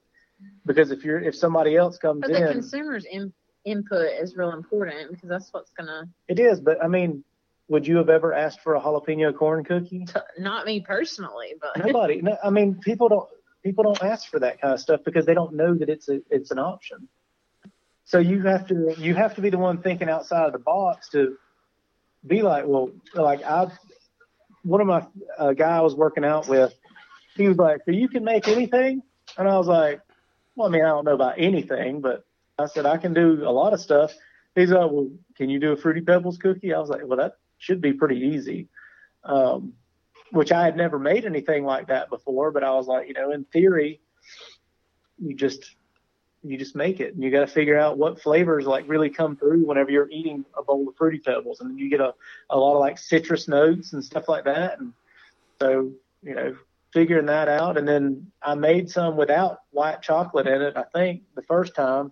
Because if you're if somebody else comes But in, the consumer's in, input is real important because that's what's gonna. it is. But I mean, would you have ever asked for a jalapeno corn cookie? Not me personally, but Nobody. No, I mean, people don't people don't ask for that kind of stuff because they don't know that it's a it's an option. So you have to you have to be the one thinking outside of the box to be like, well, like I, one of my uh, guy I was working out with, he was like, so you can make anything, and I was like, well, I mean, I don't know about anything, but I said I can do a lot of stuff. He's like, well, can you do a fruity pebbles cookie? I was like, well, that should be pretty easy. Um, which I had never made anything like that before, but I was like, you know, in theory, you just you just make it and you got to figure out what flavors like really come through whenever you're eating a bowl of fruity pebbles and then you get a, a lot of like citrus notes and stuff like that and so you know figuring that out and then i made some without white chocolate in it i think the first time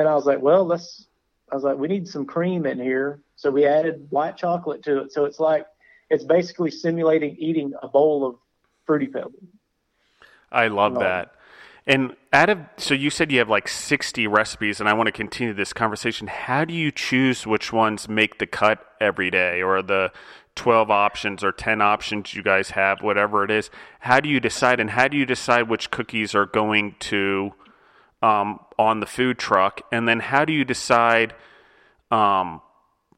and i was like well let's i was like we need some cream in here so we added white chocolate to it so it's like it's basically simulating eating a bowl of fruity pebbles I love No. that. And out of so you said you have like 60 recipes and I want to continue this conversation. How do you choose which ones make the cut every day or the 12 options or 10 options you guys have, whatever it is? How do you decide and how do you decide which cookies are going to um, on the food truck? And then how do you decide um,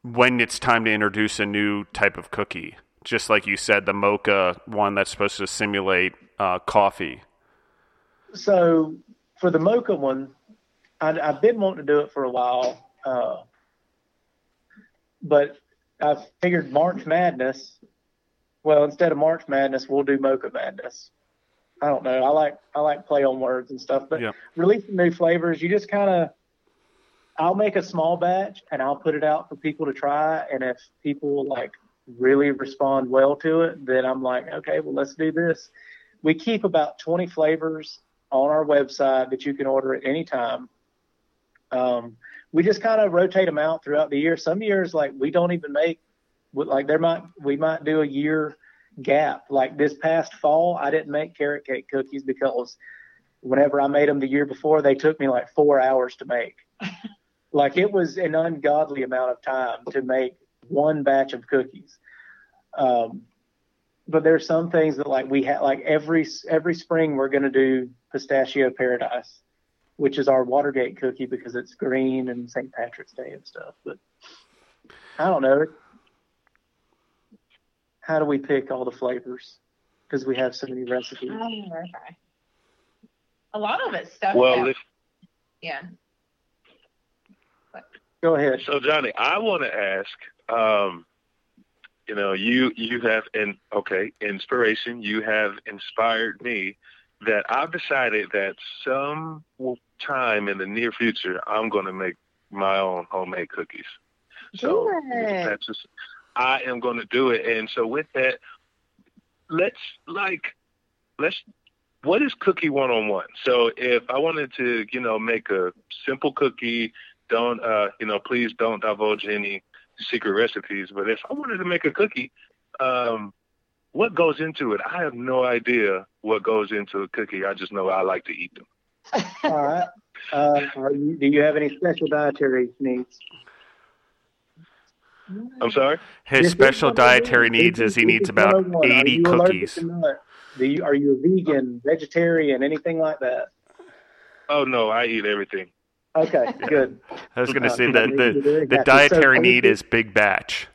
when it's time to introduce a new type of cookie? Just like you said, the mocha one that's supposed to simulate uh, coffee. so for the mocha one, I, I've been wanting to do it for a while, uh, but I figured March Madness. Well, instead of March Madness, we'll do Mocha Madness. I don't know. I like I like play on words and stuff, but Yeah. releasing new flavors, you just kind of. I'll make a small batch and I'll put it out for people to try, and if people like really respond well to it, then I'm like, okay, well let's do this. We keep about 20 flavors on our website that you can order at any time. Um, we just kind of rotate them out throughout the year. Some years, like we don't even make, like there might we might do a year gap. Like this past fall, I didn't make carrot cake cookies because whenever I made them the year before, they took me like four hours to make. like it was an ungodly amount of time to make one batch of cookies. Um, but there's some things that like we had like every every spring we're going to do pistachio paradise which is our watergate cookie because it's green and st patrick's day and stuff but i don't know how do we pick all the flavors because we have so many recipes Oh, okay. A lot of it's stuff. Well, that- if, yeah. go ahead so Johnny, I want to ask. Um, you know, you you have in okay inspiration. You have inspired me that I've decided that some time in the near future I'm going to make my own homemade cookies. Do So it. that's just, I am going to do it. And so with that, let's like, let's, what is cookie one on one? So if I wanted to, you know, make a simple cookie, don't, uh, you know, please don't divulge any secret recipes. But if I wanted to make a cookie, um, what goes into it? I have no idea what goes into a cookie. I just know I like to eat them. All right. Uh, do you have any special dietary needs? I'm sorry. His This is special dietary needs is he needs about 101. Are 80 you allergic cookies. Do you, are you a vegan, vegetarian, anything like that? Oh no, I eat everything. Okay, good. I was going to Uh, say that the, the dietary So, need is big batch.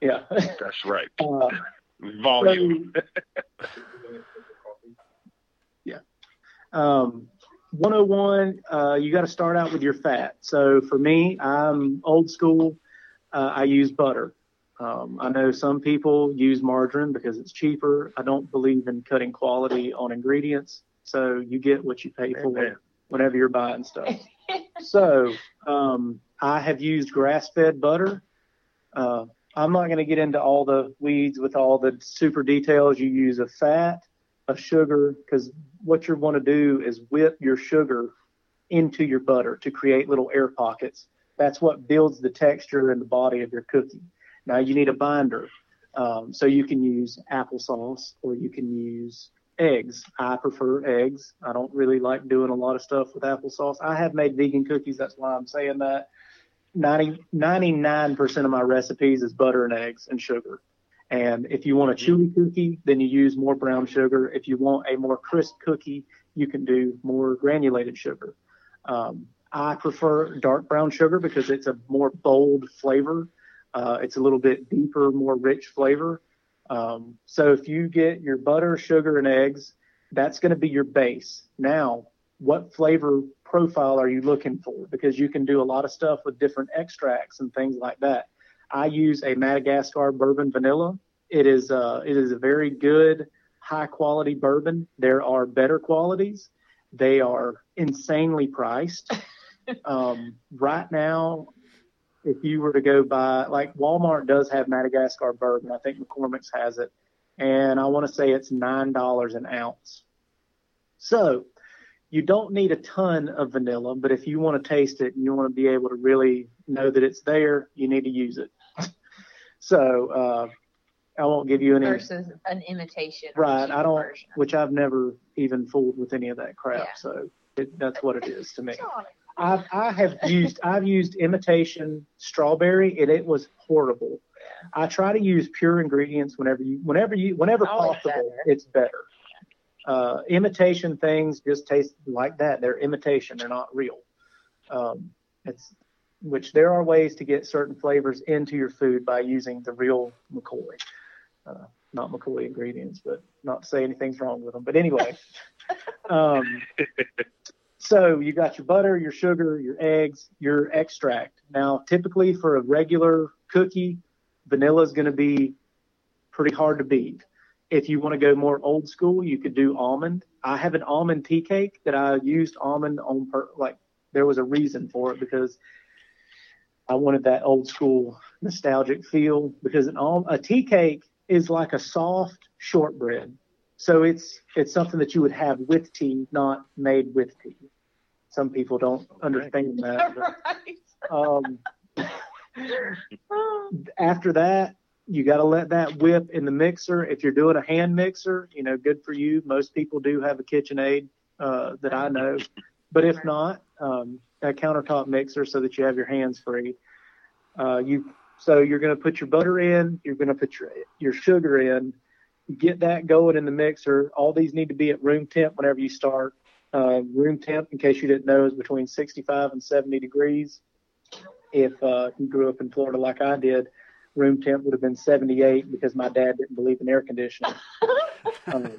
Yeah. That's right. Uh, Volume. yeah. Um, 101, uh, you got to start out with your fat. So for me, I'm old school. Uh, I use butter. Um, I know some people use margarine because it's cheaper. I don't believe in cutting quality on ingredients. So you get what you pay for Amen. whenever you're buying stuff. so um, I have used grass-fed butter. Uh, I'm not going to get into all the weeds with all the super details. You use a fat, a sugar, because what you want to do is whip your sugar into your butter to create little air pockets. That's what builds the texture and the body of your cookie. Now you need a binder. Um, so you can use applesauce or you can use eggs. I prefer eggs. I don't really like doing a lot of stuff with applesauce. I have made vegan cookies. That's why I'm saying that. 90, 99% of my recipes is butter and eggs and sugar. And if you want a chewy cookie, then you use more brown sugar. If you want a more crisp cookie, you can do more granulated sugar. Um, I prefer dark brown sugar because it's a more bold flavor. Uh, it's a little bit deeper, more rich flavor. Um, so if you get your butter, sugar, and eggs, that's going to be your base. Now, what flavor profile are you looking for? Because you can do a lot of stuff with different extracts and things like that. I use a Madagascar bourbon vanilla. It is uh, it is a very good, high quality bourbon. There are better qualities. They are insanely priced. Um, right now, if you were to go buy, like Walmart does have Madagascar bourbon. I think McCormick's has it, and I want to say it's nine dollars an ounce. So you don't need a ton of vanilla, but if you want to taste it and you want to be able to really know that it's there, you need to use it. so uh, I won't give you any versus an imitation. right. I don't, version. which I've never even fooled with any of that crap. Yeah. So it, that's what it is to me. I've I have used I've used imitation strawberry and it was horrible. I try to use pure ingredients whenever you whenever you whenever possible. better. It's better. Uh, imitation things just taste like that. They're imitation. They're not real. Um, it's which there are ways to get certain flavors into your food by using the real McCoy. Uh, not McCoy ingredients, but not to say anything's wrong with them. But anyway, um, so you got your butter, your sugar, your eggs, your extract. Now, typically for a regular cookie, vanilla is going to be pretty hard to beat. If you want to go more old school, you could do almond. I have an almond tea cake that I used almond on per like there was a reason for it because I wanted that old school nostalgic feel because an al- a tea cake is like a soft shortbread. So it's it's something that you would have with tea, not made with tea. Some people don't understand that. but, um, after that, you got to let that whip in the mixer. If you're doing a hand mixer, you know, good for you. Most people do have a KitchenAid uh, that I know, but if not, um, a countertop mixer so that you have your hands free. Uh, you so you're going to put your butter in, you're going to put your your sugar in, get that going in the mixer. All these need to be at room temp whenever you start. Uh, room temp, in case you didn't know, is between 65 and 70 degrees. If uh, you grew up in Florida like I did, room temp would have been 78 because my dad didn't believe in air conditioning. um,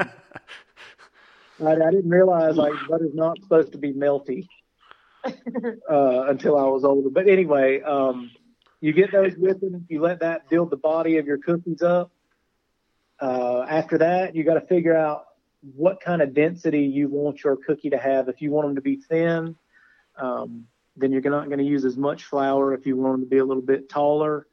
I, I didn't realize like butter's not supposed to be melty uh, until I was older. But anyway, um, you get those with whipping, you let that build the body of your cookies up. Uh, after that, you got to figure out what kind of density you want your cookie to have. If you want them to be thin, um, then you're not going to use as much flour. If you want them to be a little bit taller,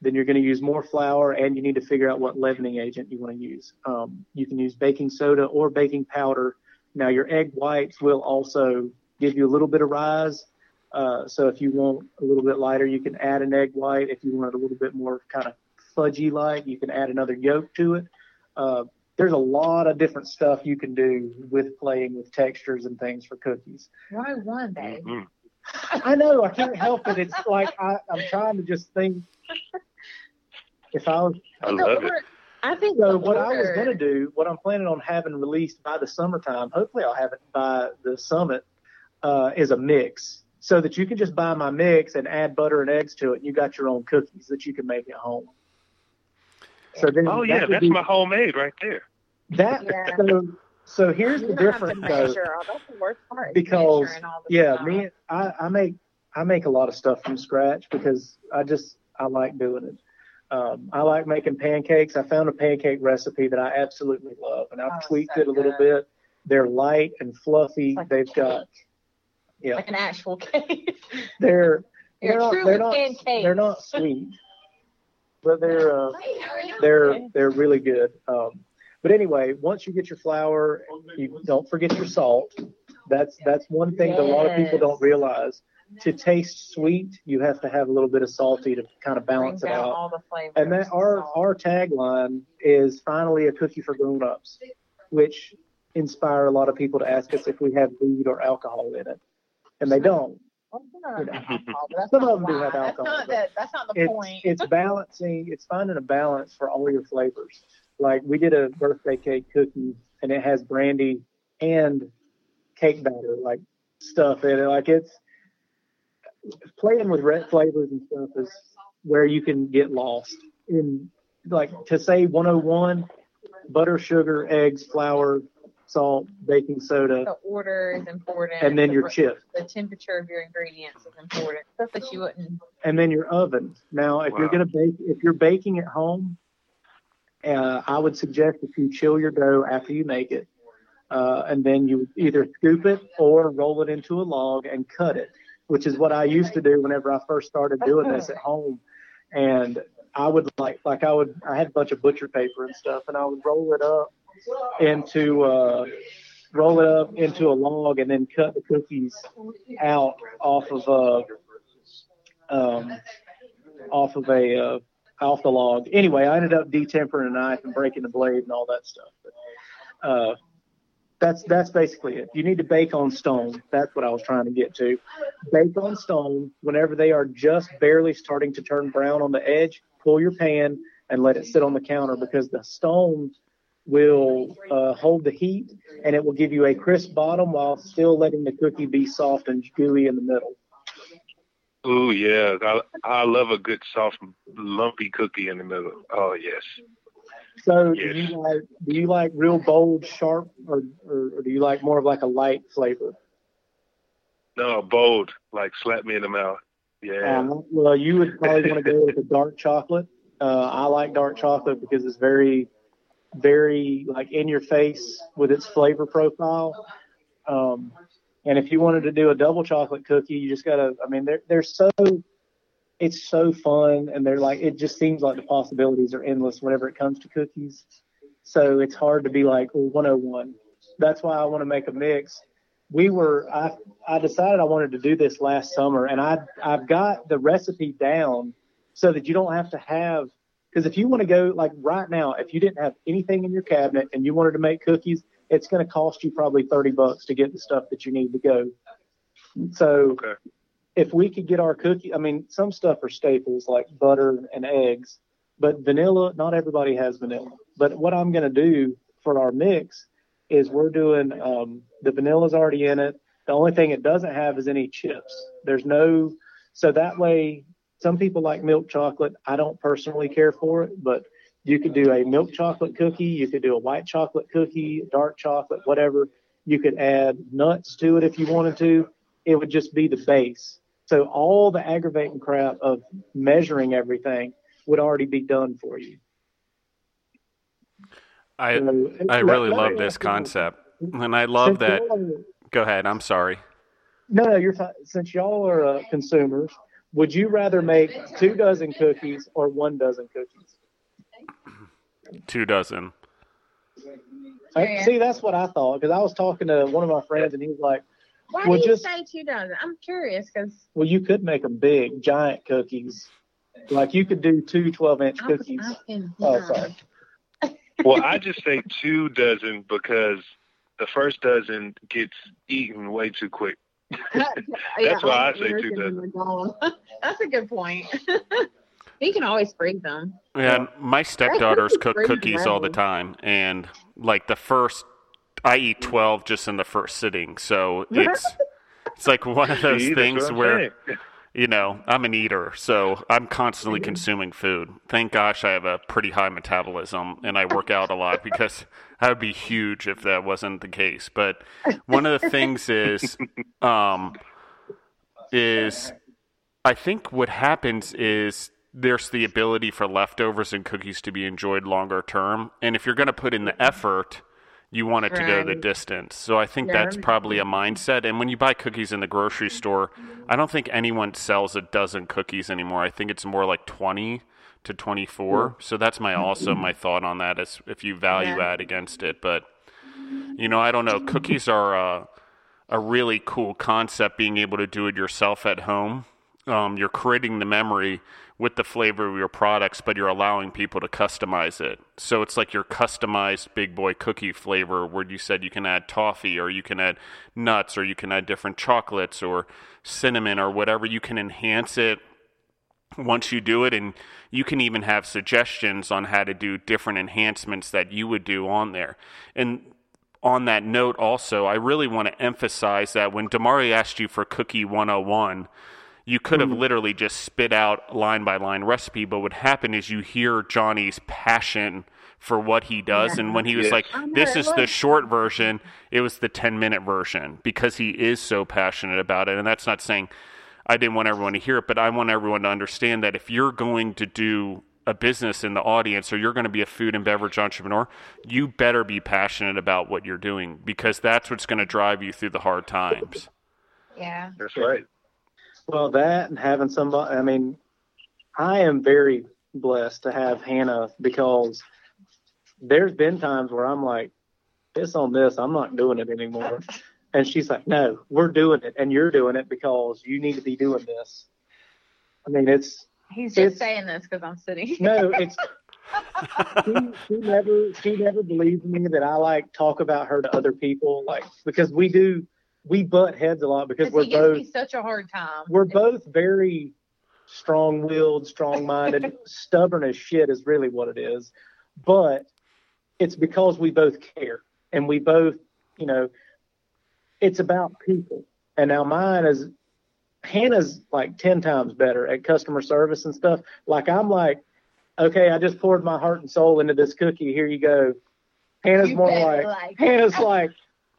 then you're going to use more flour, and you need to figure out what leavening agent you want to use. Um, you can use baking soda or baking powder. Now, your egg whites will also give you a little bit of rise. Uh, so if you want a little bit lighter, you can add an egg white. If you want it a little bit more kind of fudgy like, you can add another yolk to it. Uh, there's a lot of different stuff you can do with playing with textures and things for cookies. Why one, day? Mm-hmm. I know I can't help it. It's like I, I'm trying to just think. If I was I love it. I think so, the what I was going to do, what I'm planning on having released by the summertime, hopefully I'll have it by the summit, uh, is a mix, so that you can just buy my mix and add butter and eggs to it, and you got your own cookies that you can make at home. So then, Oh that yeah, would that's be- my homemade right there. that. Yeah. So, so here's You the difference, though. measure. all- That's the worst part. because the yeah stuff. me I, I make i make a lot of stuff from scratch because i just i like doing it um, i like making pancakes i found a pancake recipe that i absolutely love and i've Oh, tweaked so it a little good. bit they're light and fluffy like they've got yeah like an actual cake. they're You're they're not, they're not they're not sweet but they're uh, they're they're really good. Um, but anyway, once you get your flour, you don't forget your salt. That's that's one thing that a lot of people don't realize. To taste sweet, you have to have a little bit of salty to kind of balance it out out. all the. And that our our tagline is finally a cookie for grown-ups, which inspire a lot of people to ask us if we have weed or alcohol in it, and they don't. Well, some of them you have alcohol, that's Some not of them do why. have That's alcohol, not but that's not the it's point. it's balancing it's finding a balance for all your flavors. Like we did a birthday cake cookie and it has brandy and cake batter like stuff in it. Like it's playing with red flavors and stuff is where you can get lost in like to say 101 butter sugar eggs flour salt baking soda the order is important. and then the, your chips The temperature of your ingredients is important. Stuff that you wouldn't. and then your oven. Now, if you're gonna bake, if you're baking at home, uh, I would suggest that you chill your dough after you make it, uh, and then you either scoop it or roll it into a log and cut it, which is what I used to do whenever I first started doing this at home. And I would like, like I would, I had a bunch of butcher paper and stuff, and I would roll it up into, uh, roll it up into a log, and then cut the cookies out off of uh, um, off of a uh, off the log. Anyway, I ended up detempering a knife and breaking the blade and all that stuff. But, uh, that's that's basically it. You need to bake on stone. That's what I was trying to get to. Bake on stone. Whenever they are just barely starting to turn brown on the edge, pull your pan and let it sit on the counter because the stone will uh, hold the heat and it will give you a crisp bottom while still letting the cookie be soft and gooey in the middle. Oh yeah, I I love a good soft lumpy cookie in the middle. Oh yes. So do you like do you like real bold, sharp, or, or, or do you like more of like a light flavor? No, bold, like slap me in the mouth. Yeah. Um, well, you would probably want to go with a dark chocolate. Uh, I like dark chocolate because it's very, very like in your face with its flavor profile. Um, and if you wanted to do a double chocolate cookie, you just gotta. I mean, they're they're so. It's so fun, and they're like. It just seems like the possibilities are endless whenever it comes to cookies. So it's hard to be like well, 101. That's why I want to make a mix. We were. I I decided I wanted to do this last summer, and I I've got the recipe down so that you don't have to have. Because if you want to go like right now, if you didn't have anything in your cabinet and you wanted to make cookies, it's going to cost you probably 30 bucks to get the stuff that you need to go. So Okay. if we could get our cookie, I mean, some stuff are staples like butter and eggs, but vanilla, not everybody has vanilla. But what I'm going to do for our mix is we're doing um, the vanilla's already in it. The only thing it doesn't have is any chips. There's no, so that way, some people like milk chocolate. I don't personally care for it, but you could do a milk chocolate cookie. You could do a white chocolate cookie, dark chocolate, whatever. You could add nuts to it if you wanted to. It would just be the base. So all the aggravating crap of measuring everything would already be done for you. I So, I really love this concept, and I love that. Go ahead. I'm sorry. No, no, you're fine. Since y'all are uh, consumers, would you rather make two dozen cookies or one dozen cookies? Two dozen. I- see, that's what I thought because I was talking to one of my friends and he was like, Why Well, do you just- say two dozen? I'm curious because "Well, you could make them big, giant cookies. Like you could do two 12 inch cookies." Oh, sorry. Well, I just say two dozen because the first dozen gets eaten way too quick. That's why I say two dozen. That's a good point. you can always freeze them. Yeah, my stepdaughters cook Crazy cookies all the time, and like the first, I eat twelve just in the first sitting. So it's it's like one of those See, things where saying. You know I'm an eater, so I'm constantly consuming food. Thank gosh I have a pretty high metabolism, and I work out a lot because that would be huge if that wasn't the case. But one of the things is, um, is I think what happens is there's the ability for leftovers and cookies to be enjoyed longer term. And if you're going to put in the effort, you want it to go the distance. So I think Yeah. that's probably a mindset. And when you buy cookies in the grocery store, I don't think anyone sells a dozen cookies anymore. I think it's more like 20 to 24. So that's my also my thought on that is if you value Yeah. add against it. But you know, I don't know. Cookies are uh, a really cool concept being able to do it yourself at home. Um, you're creating the memory with the flavor of your products, but you're allowing people to customize it. So it's like your customized big boy cookie flavor where you said you can add toffee or you can add nuts or you can add different chocolates or cinnamon or whatever. You can enhance it once you do it and you can even have suggestions on how to do different enhancements that you would do on there. And on that note also, I really want to emphasize that when Demario asked you for cookie 101, you could have hmm. literally just spit out line by line recipe, but what happened is you hear Johnny's passion for what he does and when he was Yes. like this is the short version, it was the 10 minute version because he is so passionate about it and that's not saying I didn't want everyone to hear it, but I want everyone to understand that if you're going to do a business in the audience or you're going to be a food and beverage entrepreneur, you better be passionate about what you're doing because that's what's going to drive you through the hard times. Yeah. That's right. Well, that and having somebody, I mean, I am very blessed to have Hannah because there's been times where I'm like, this on this, I'm not doing it anymore. And she's like, no, we're doing it and you're doing it because you need to be doing this. I mean, it's, He's just It's- saying this because I'm sitting. no, it's, she, she never, she never believes me that I like talk about her to other people, like, because we do, we butt heads a lot because we're both, such a hard time. we're both very strong-willed, strong-minded, stubborn as shit is really what it is. But it's because we both care and we both, you know, it's about people. And now mine is Hannah's like 10 times better at customer service and stuff. Like I'm like, okay, I just poured my heart and soul into this cookie. Here you go. Hannah's You more like, like. Hannah's like,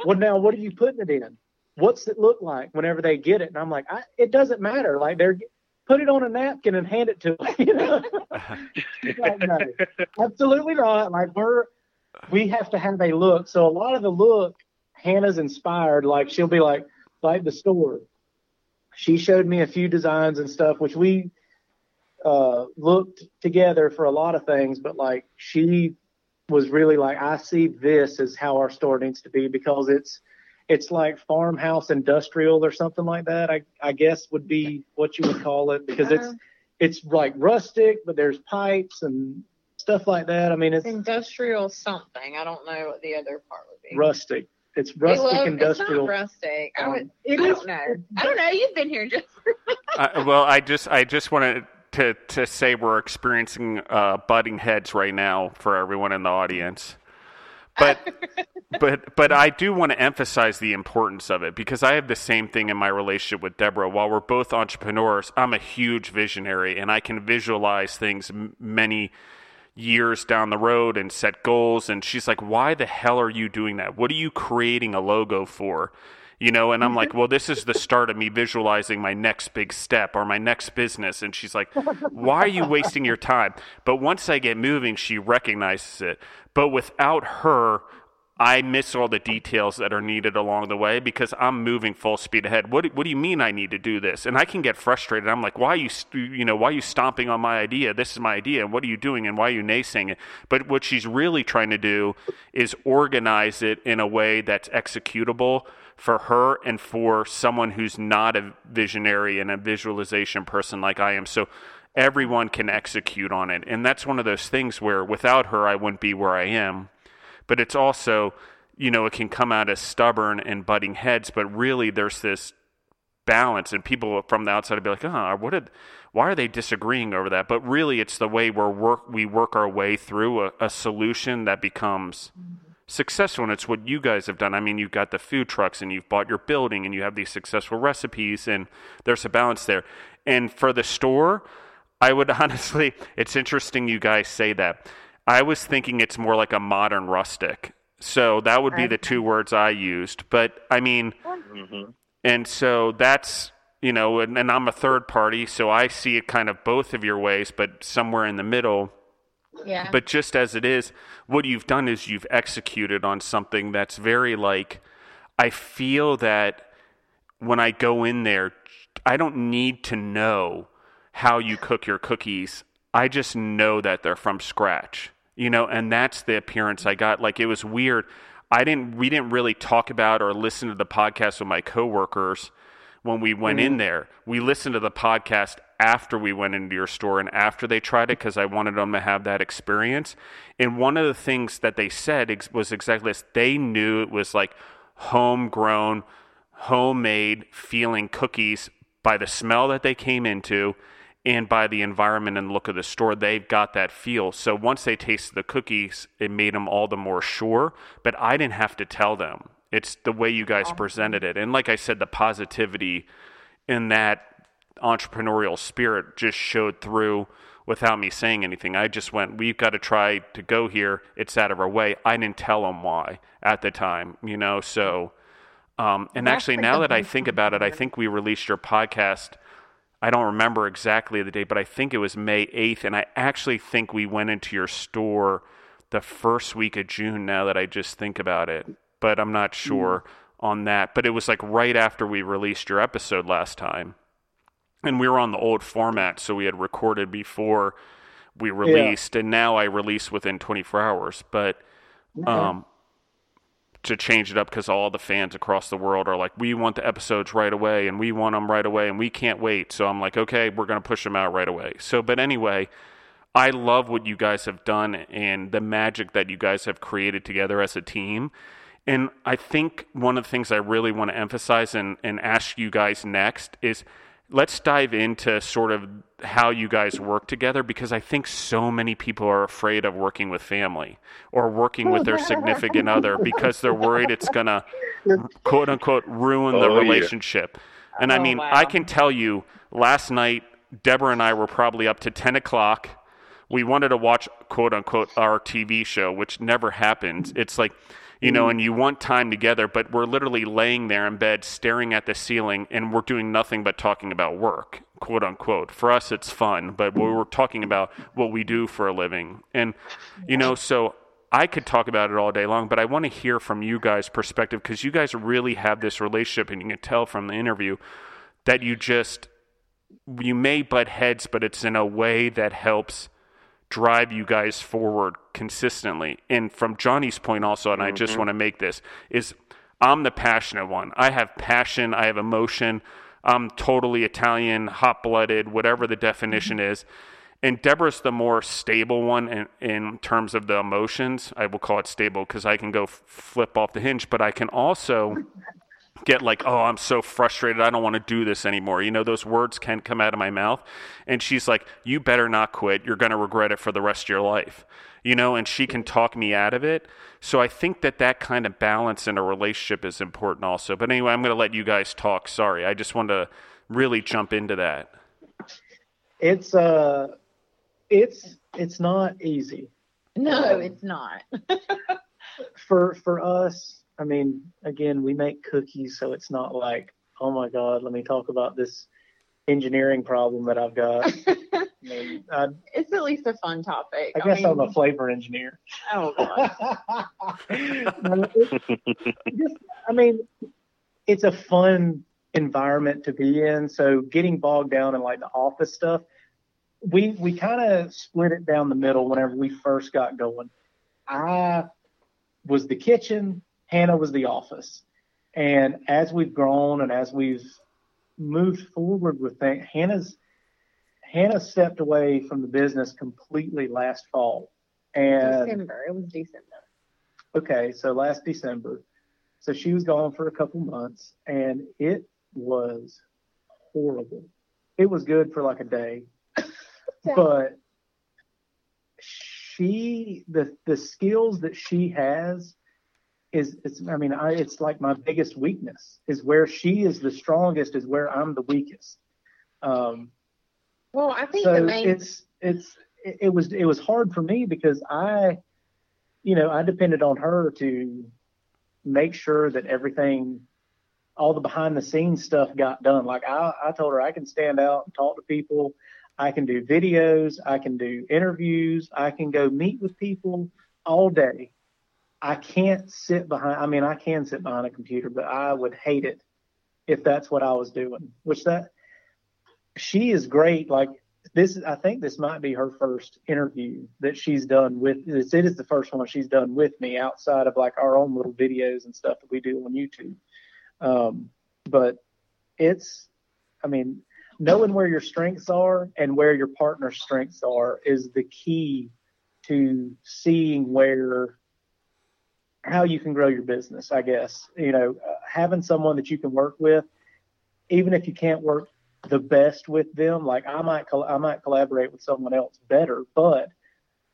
well, now what are you putting it in? What's it look like whenever they get it? And I'm like, I, it doesn't matter. Like they're put it on a napkin and hand it to them. You know? like, no, absolutely not. Like we're we have to have a look. So a lot of the look Hannah's inspired. Like she'll be like like the store. She showed me a few designs and stuff, which we uh, looked together for a lot of things. But like she was really like, I see this as how our store needs to be because it's it's like farmhouse industrial or something like that. I I guess would be what you would call it because it's Uh, it's like rustic, but there's pipes and stuff like that. I mean, it's industrial something. I don't know what the other part would be. rustic. It's Hey, rustic look, industrial. It's not rustic. I, would, It I is- don't know. I don't know. You've been here just. I, well, I just I just wanted to to say we're experiencing uh, butting heads right now for everyone in the audience, but but but I do want to emphasize the importance of it because I have the same thing in my relationship with Deborah. While we're both entrepreneurs, I'm a huge visionary and I can visualize things many years down the road and set goals. And she's like why the hell are you doing that? What are you creating a logo for you know and i'm like mm-hmm. well this is the start of me visualizing my next big step or my next business and she's like why are you wasting your time but once i get moving she recognizes it but without her I miss all the details that are needed along the way because I'm moving full speed ahead. What what do you mean I need to do this? And I can get frustrated. I'm like, why are you you know why are you stomping on my idea? This is my idea. What are you doing? And why are you naysaying it? But what she's really trying to do is organize it in a way that's executable for her and for someone who's not a visionary and a visualization person like I am. So everyone can execute on it. And that's one of those things where without her I wouldn't be where I am but it's also you know it can come out as stubborn and butting heads but really there's this balance and people from the outside would be like oh what did why are they disagreeing over that but really it's the way we work we work our way through a, a solution that becomes mm-hmm. Successful and it's what you guys have done i mean you've got the food trucks and you've bought your building and you have these successful recipes and there's a balance there and for the store i would honestly it's interesting you guys say that I was thinking it's more like a modern rustic. So that would be the two words I used. But I mean, mm-hmm. and so that's, you know, and, and, I'm a third party, so I see it kind of both of your ways, but somewhere in the middle. Yeah. But just as it is, what you've done is you've executed on something that's very like, I feel that when I go in there, I don't need to know how you cook your cookies. I just know that they're from scratch you know, and that's the appearance I got. Like it was weird. I didn't we didn't really talk about or listen to the podcast with my coworkers when we went mm-hmm. in there. We listened to the podcast after we went into your store and after they tried it because I wanted them to have that experience. And one of the things that they said ex- was exactly this. They knew it was like homegrown, homemade feeling cookies by the smell that they came into and by the environment and look of the store, they've got that feel. So once they tasted the cookies, it made them all the more sure. But I didn't have to tell them. It's the way you guys presented it. And like I said, the positivity in that entrepreneurial spirit just showed through without me saying anything. I just went, we've got to try to go here. It's out of our way. I didn't tell them why at the time, you know? So, um, and That's actually, now that I think about it, I think we released your podcast – I don't remember exactly the date, but I think it was May 8th. And I actually think we went into your store the first week of June now that I just think about it. But I'm not sure mm. on that. But it was like right after we released your episode last time. And we were on the old format, so we had recorded before we released, yeah. and now I release within 24 hours. But um, to change it up because all the fans across the world are like, we want the episodes right away and we want them right away and we can't wait. So I'm like, okay, we're going to push them out right away. So, but anyway, I love what you guys have done and the magic that you guys have created together as a team. And I think one of the things I really want to emphasize and, and ask you guys next is let's dive into sort of how you guys work together because I think so many people are afraid of working with family or working with oh, their significant other because they're worried it's going to quote unquote ruin the oh, relationship. Yeah. And I oh, mean, wow. I can tell you last night, Deborah and I were probably up to 10 o'clock. We wanted to watch quote unquote our TV show, which never happens. It's like, you know, mm-hmm. and you want time together, but we're literally laying there in bed staring at the ceiling and we're doing nothing but talking about work, quote unquote. For us, it's fun, but we're talking about what we do for a living. And, you know, so I could talk about it all day long, but I want to hear from you guys' perspective because you guys really have this relationship and you can tell from the interview that you just, you may butt heads, but it's in a way that helps drive you guys forward consistently. And from Johnny's point also, and mm-hmm. I just mm-hmm. want to make this, is I'm the passionate one. I have passion, I have emotion. I'm totally Italian, hot blooded, whatever the definition mm-hmm. is. And Deborah's the more stable one in, in terms of the emotions. I will call it stable because I can go f- flip off the hinge, but I can also get like, oh, I'm so frustrated. I don't want to do this anymore. You know, those words can come out of my mouth. And she's like, you better not quit. You're going to regret it for the rest of your life. You know, and she can talk me out of it. So I think that that kind of balance in a relationship is important also. But anyway, I'm going to let you guys talk. Sorry. I just want to really jump into that. It's, uh, it's, it's not easy. No, it's not. for, for us, I mean, again, we make cookies, so it's not like, oh my God, let me talk about this engineering problem that I've got. I mean, I, it's at least a fun topic. I guess mean, I'm a flavor engineer. Oh, God. No, it's just, I mean, it's a fun environment to be in. So getting bogged down in like the office stuff, we we kind of split it down the middle whenever we first got going. I was the kitchen, Hannah was the office. And as we've grown and as we've moved forward with things, Hannah's Hannah stepped away from the business completely last fall. And December. It was December. okay, so last December. So she was gone for a couple months and it was horrible. It was good for like a day, but she the the skills that she has is it's I mean I it's like my biggest weakness is where she is the strongest is where I'm the weakest. Um, Well, I think so the main it's it's it, it was it was hard for me because I, you know, I depended on her to make sure that everything, all the behind the scenes stuff got done. Like I, I told her I can stand out and talk to people. I can do videos. I can do interviews. I can go meet with people all day. I can't sit behind. I mean, I can sit behind a computer, but I would hate it if that's what I was doing. Which that she is great. Like this, I think this might be her first interview that she's done with. This. It is the first one she's done with me outside of like our own little videos and stuff that we do on YouTube. Um, but it's, I mean, knowing where your strengths are and where your partner's strengths are is the key to seeing where how you can grow your business. I guess you know uh, having someone that you can work with, even if you can't work the best with them. Like I might, col- I might collaborate with someone else better, but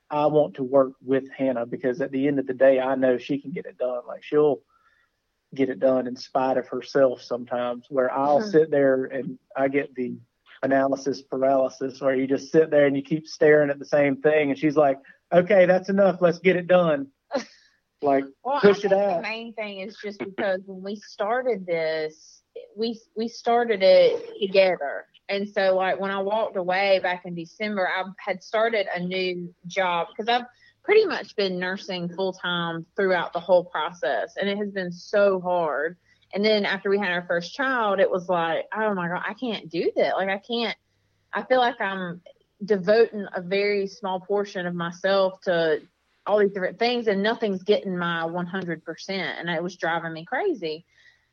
I want to work with Hannah because at the end of the day, I know she can get it done. Like she'll get it done in spite of herself sometimes. Where I'll Mhm. sit there and I get the analysis paralysis, where you just sit there and you keep staring at the same thing, and she's like, "Okay, that's enough. Let's get it done." like Well, push I it think out. The main thing is just because when we started this, we we started it together, and so like when I walked away back in December, I had started a new job because I've pretty much been nursing full time throughout the whole process, and it has been so hard. And then after we had our first child, it was like, oh my god, I can't do that. Like I can't. I feel like I'm devoting a very small portion of myself to all these different things and nothing's getting my 100% and it was driving me crazy.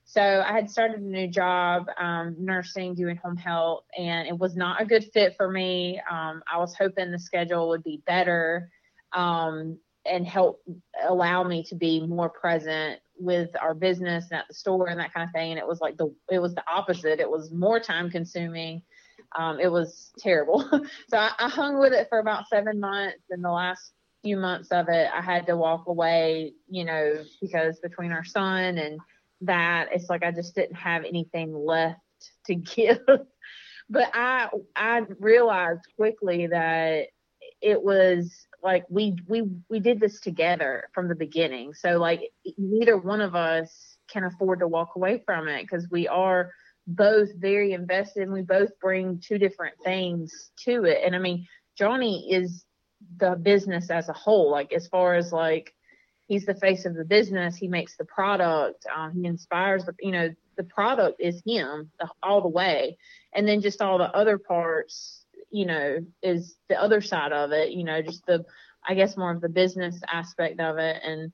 So i had started a new job um, nursing doing home health and it was not a good fit for me. Um, i was hoping the schedule would be better um, and help allow me to be more present with our business and at the store and that kind of thing. And it was like the it was the opposite. It was more time consuming. Um, it was terrible. So I, I hung with it for about seven months and the last few months of it, I had to walk away, you know, because between our son and that, it's like I just didn't have anything left to give. but I I realized quickly that it was like we we we did this together from the beginning. So like neither one of us can afford to walk away from it because we are both very invested and we both bring two different things to it. And I mean, Johnny is the business as a whole. Like as far as like he's the face of the business he makes the product um, he inspires the you know the product is him the, all the way. And then just all the other parts you know is the other side of it you know just the i guess more of the business aspect of it. And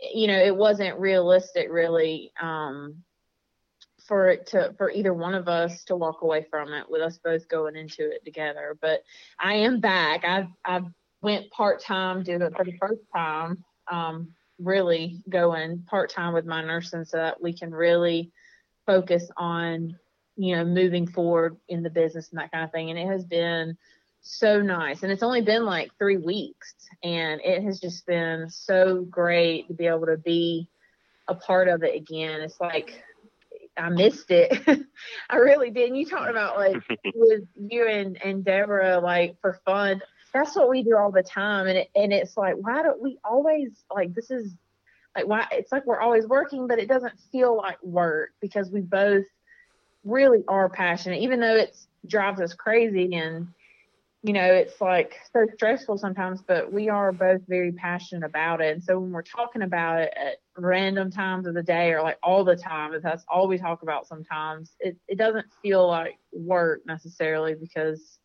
you know it wasn't realistic really um for it to for either one of us to walk away from it with us both going into it together. But i am back. I've i've went part time, did it for the first time, um, really going part time with my nursing so that we can really focus on, you know, moving forward in the business and that kind of thing. And it has been so nice. And it's only been like three weeks and it has just been so great to be able to be a part of it again. It's like I missed it. I really did. And you talked about like with you and, and Deborah, like for fun that's what we do all the time and it, and it's like why don't we always like this is like why it's like we're always working but it doesn't feel like work because we both really are passionate, even though it drives us crazy and you know, it's like so stressful sometimes, but we are both very passionate about it. And so when we're talking about it at random times of the day or like all the time, as that's all we talk about sometimes, it, it doesn't feel like work necessarily because,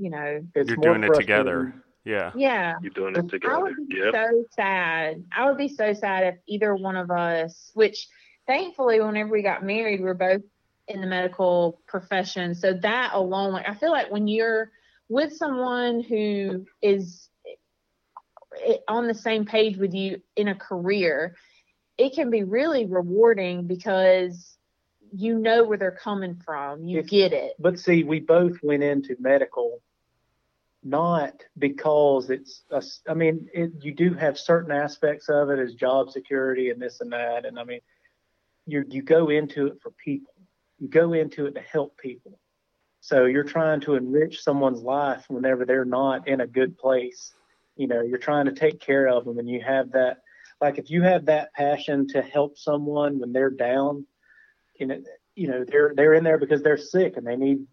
you know, It's You're doing it together. Yeah. yeah. You're doing it together. I together. would be Yep. so sad. I would be so sad if either one of us, which thankfully, whenever we got married, we we're both in the medical profession. So that alone, like, I feel like when you're with someone who is eh, on the same page with you in a career, it can be really rewarding because you know where they're coming from. You If- get it. But see, we both went into medical not because it's, a, I mean, it, you do have certain aspects of it as job security and this and that. And I mean, you you go into it for people. You go into it to help people. So you're trying to enrich someone's life whenever they're not in a good place. You know, you're trying to take care of them, and you have that. Like if you have that passion to help someone when they're down, you know, you know they're they're in there because they're sick and they need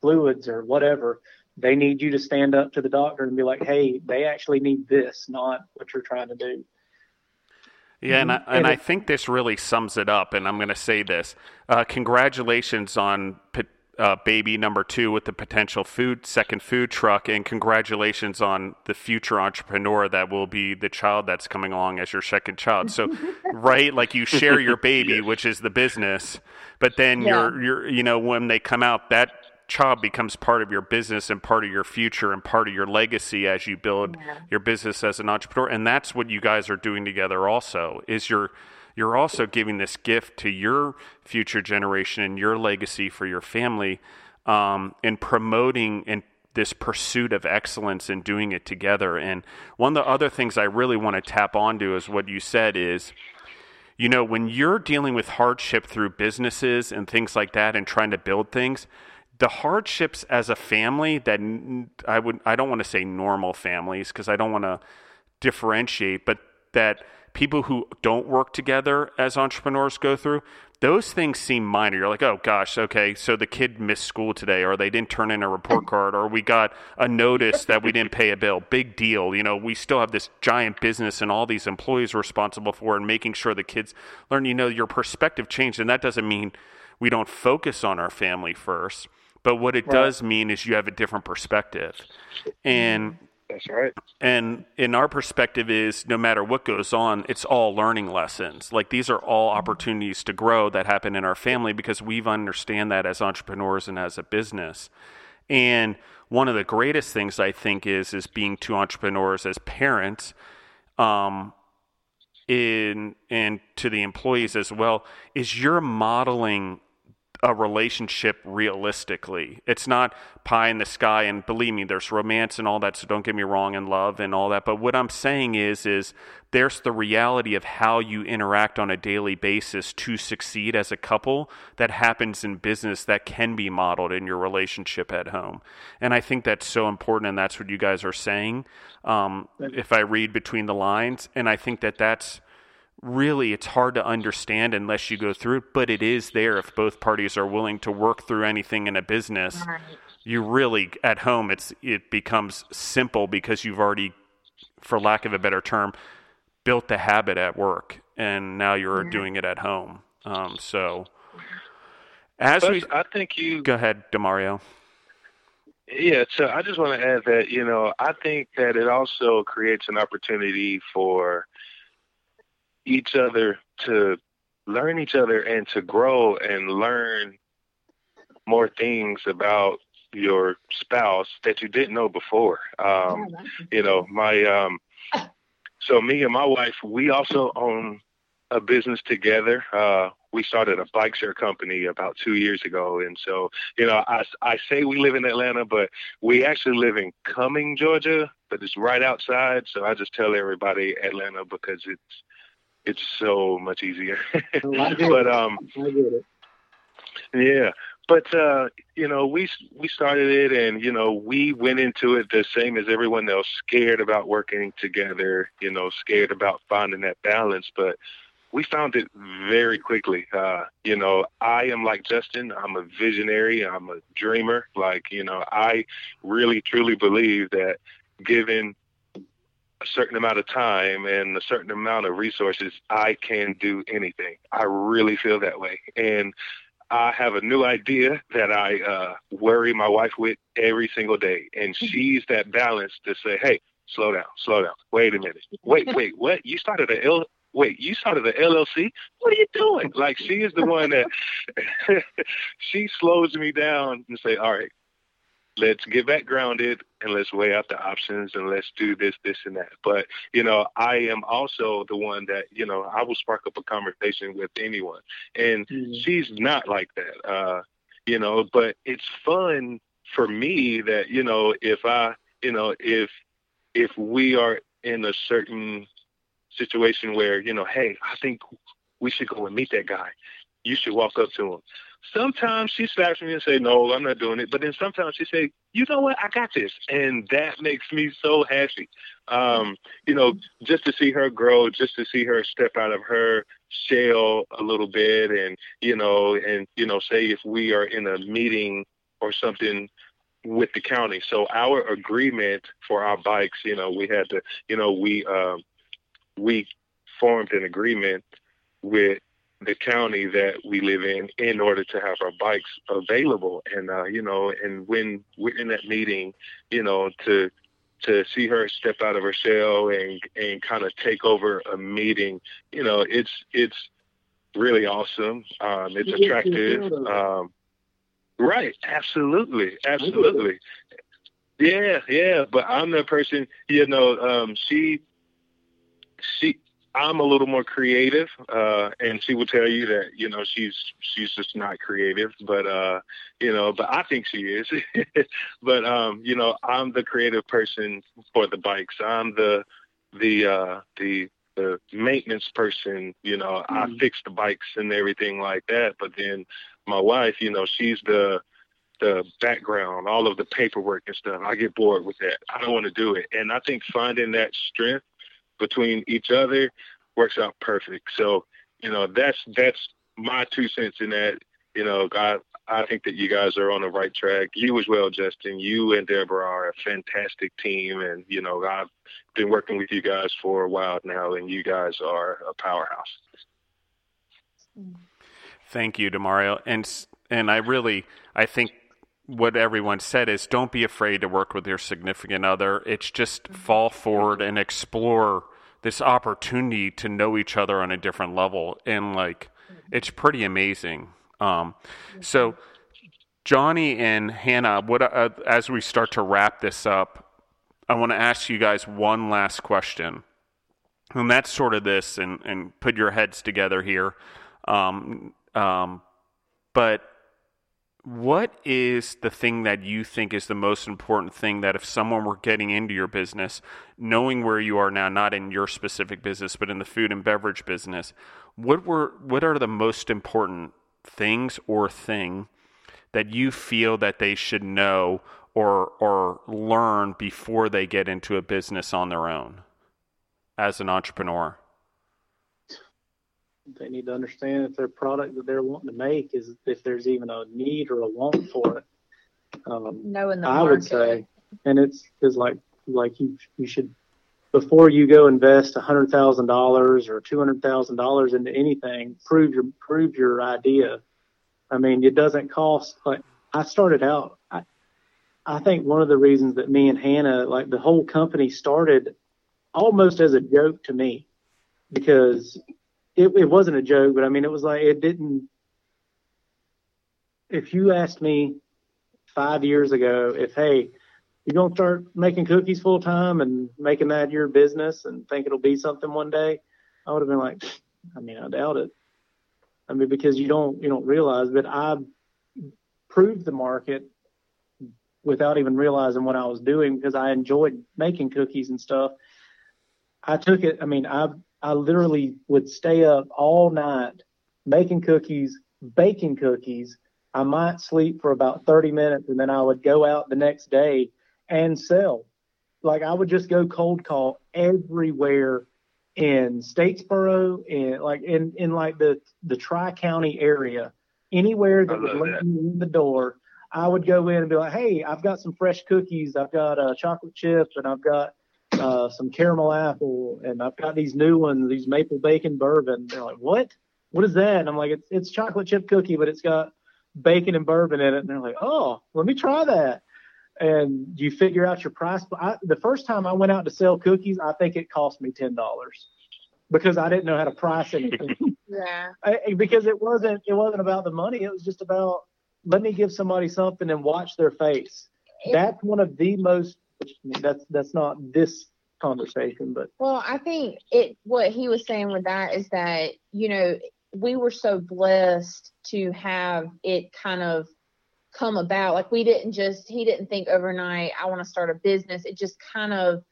fluids or whatever. They need you to stand up to the doctor and be like, "Hey, they actually need this, not what you're trying to do." Yeah, and I, Mhm. and I think this really sums it up. And I'm going to say this: uh, congratulations on uh, baby number two with the potential food second food truck, and congratulations on the future entrepreneur that will be the child that's coming along as your second child. So, right, like you share your baby, which is the business, but then Yeah. you're you're you know when they come out that child becomes part of your business and part of your future and part of your legacy as you build Yeah. your business as an entrepreneur and that's what you guys are doing together also is you're you're also giving this gift to your future generation and your legacy for your family um, and promoting and this pursuit of excellence and doing it together and one of the other things i really want to tap onto is what you said is you know, when you're dealing with hardship through businesses and things like that and trying to build things, the hardships as a family that I would I don't want to say normal families because I don't want to differentiate, but that people who don't work together as entrepreneurs go through, those things seem minor. You're like, oh gosh, okay, so the kid missed school today, or they didn't turn in a report card, or we got a notice that we didn't pay a bill. Big deal. You know, we still have this giant business and all these employees responsible for and making sure the kids learn, you know, your perspective changed. And that doesn't mean we don't focus on our family first. But what it Right. does mean is you have a different perspective. And That's right. and in our perspective is no matter what goes on, it's all learning lessons. Like these are all opportunities to grow that happen in our family because we've understand that as entrepreneurs and as a business. And one of the greatest things I think is is being two entrepreneurs as parents, um, in and to the employees as well, is you're modeling a relationship realistically. It's not pie in the sky and believe me there's romance and all that so don't get me wrong and love and all that but what I'm saying is is there's the reality of how you interact on a daily basis to succeed as a couple that happens in business that can be modeled in your relationship at home. And I think that's so important and that's what you guys are saying um, if I read between the lines and I think that that's really it's hard to understand unless you go through it but it is there if both parties are willing to work through anything in a business. Right. you really at home it's it becomes simple because you've already for lack of a better term built the habit at work and now you're doing it at home. Um, so as But we I think you go ahead demario. Yeah, so I just want to add that, you know, I think that it also creates an opportunity for each other to learn each other and to grow and learn more things about your spouse that you didn't know before. Um, you know, my um so me and my wife, we also own a business together. Uh we started a bike share company about two years ago. And so, you know, I, I say we live in Atlanta, but we actually live in Cumming, Georgia, but it's right outside. So I just tell everybody Atlanta because it's it's so much easier. Oh, but um I get it. yeah, but uh, you know, we we started it, and you know, we went into it the same as everyone else, scared about working together. You know, scared about finding that balance. But we found it very quickly. Uh, you know, I am like Justin. I'm a visionary. I'm a dreamer. Like, you know, I really truly believe that given a certain amount of time and a certain amount of resources, I can do anything. I really feel that way. And I have a new idea that I uh, worry my wife with every single day. And mm-hmm. she's that balance to say, hey, slow down, slow down. Wait a minute. Wait, wait, what? You started a L wait, you started the LLC? What are you doing? Like she is the one that she slows me down and say, all right, let's get back grounded and let's weigh out the options and let's do this, this, and that. But, you know, I am also the one that, you know, I will spark up a conversation with anyone. And mm-hmm. she's not like that, uh, you know, but it's fun for me that, you know, if I, you know, if, if we are in a certain situation where, you know, hey, I think we should go and meet that guy. You should walk up to him. Sometimes she slaps me and say, no, I'm not doing it. But then sometimes she say, you know what, I got this. And that makes me so happy. Um, you know, just to see her grow, just to see her step out of her shell a little bit and, you know, and, you know, say if we are in a meeting or something with the county. So our agreement for our bikes, you know, we had to, you know, we, um, we formed an agreement with the county that we live in in order to have our bikes available. And uh you know and when we're in that meeting you know to to see her step out of her shell and and kind of take over a meeting you know it's it's really awesome. Um it's attractive. um right. Absolutely. Absolutely. Yeah yeah. But i'm the person you know um she she I'm a little more creative, uh, and she will tell you that you know she's she's just not creative, but uh, you know, but I think she is. but um, you know, I'm the creative person for the bikes. I'm the the uh, the the maintenance person. You know, mm-hmm. I fix the bikes and everything like that. But then my wife, you know, she's the the background, all of the paperwork and stuff. I get bored with that. I don't want to do it. And I think finding that strength between each other works out perfect. So, you know, that's that's my two cents in that. You know, I I think that you guys are on the right track. You as well, Justin. You and Deborah are a fantastic team, and you know I've been working with you guys for a while now, and you guys are a powerhouse. Mm. Thank you, Demario, and and I really I think what everyone said is don't be afraid to work with your significant other. It's just fall forward and explore this opportunity to know each other on a different level. And like, it's pretty amazing. Um, so, Johnny and Hannah, what uh, as we start to wrap this up, I want to ask you guys one last question, and that's sort of this, and and put your heads together here. Um, um, but what is the thing that you think is the most important thing that if someone were getting into your business, knowing where you are now, not in your specific business, but in the food and beverage business, what were what are the most important things or thing that you feel that they should know or or learn before they get into a business on their own as an entrepreneur? They need to understand if their product that they're wanting to make is if there's even a need or a want for it. Um, Knowing the I market. would say, and it's is like like you you should before you go invest a hundred thousand dollars or two hundred thousand dollars into anything, prove your prove your idea. I mean, it doesn't cost like I started out. I, I think one of the reasons that me and Hannah, like the whole company, started almost as a joke to me because it, it wasn't a joke, but I mean, it was like, it didn't, if you asked me five years ago, if, hey, you're to start making cookies full time and making that your business and think it'll be something one day, I would have been like, I mean, I doubt it. I mean, because you don't, you don't realize, but I proved the market without even realizing what I was doing because I enjoyed making cookies and stuff. I took it, I mean, I've, I literally would stay up all night making cookies, baking cookies. I might sleep for about 30 minutes and then I would go out the next day and sell. Like I would just go cold call everywhere in Statesboro, in like in in like the the Tri County area, anywhere that would let me in the door, I would go in and be like, "Hey, I've got some fresh cookies. I've got uh, chocolate chip, and I've got uh, some caramel apple, and I've got these new ones, these maple bacon bourbon." They're like, "What? What is that?" And I'm like, "It's it's chocolate chip cookie, but it's got bacon and bourbon in it." And they're like, "Oh, let me try that." And you figure out your price. I, the first time I went out to sell cookies, I think it cost me ten dollars because I didn't know how to price anything. Yeah. I, because it wasn't it wasn't about the money. It was just about let me give somebody something and watch their face. That's one of the most. That's that's not this conversation, but Well, I think it what he was saying with that is that, you know, we were so blessed to have it kind of come about. Like we didn't just he didn't think overnight, I want to start a business. It just kind of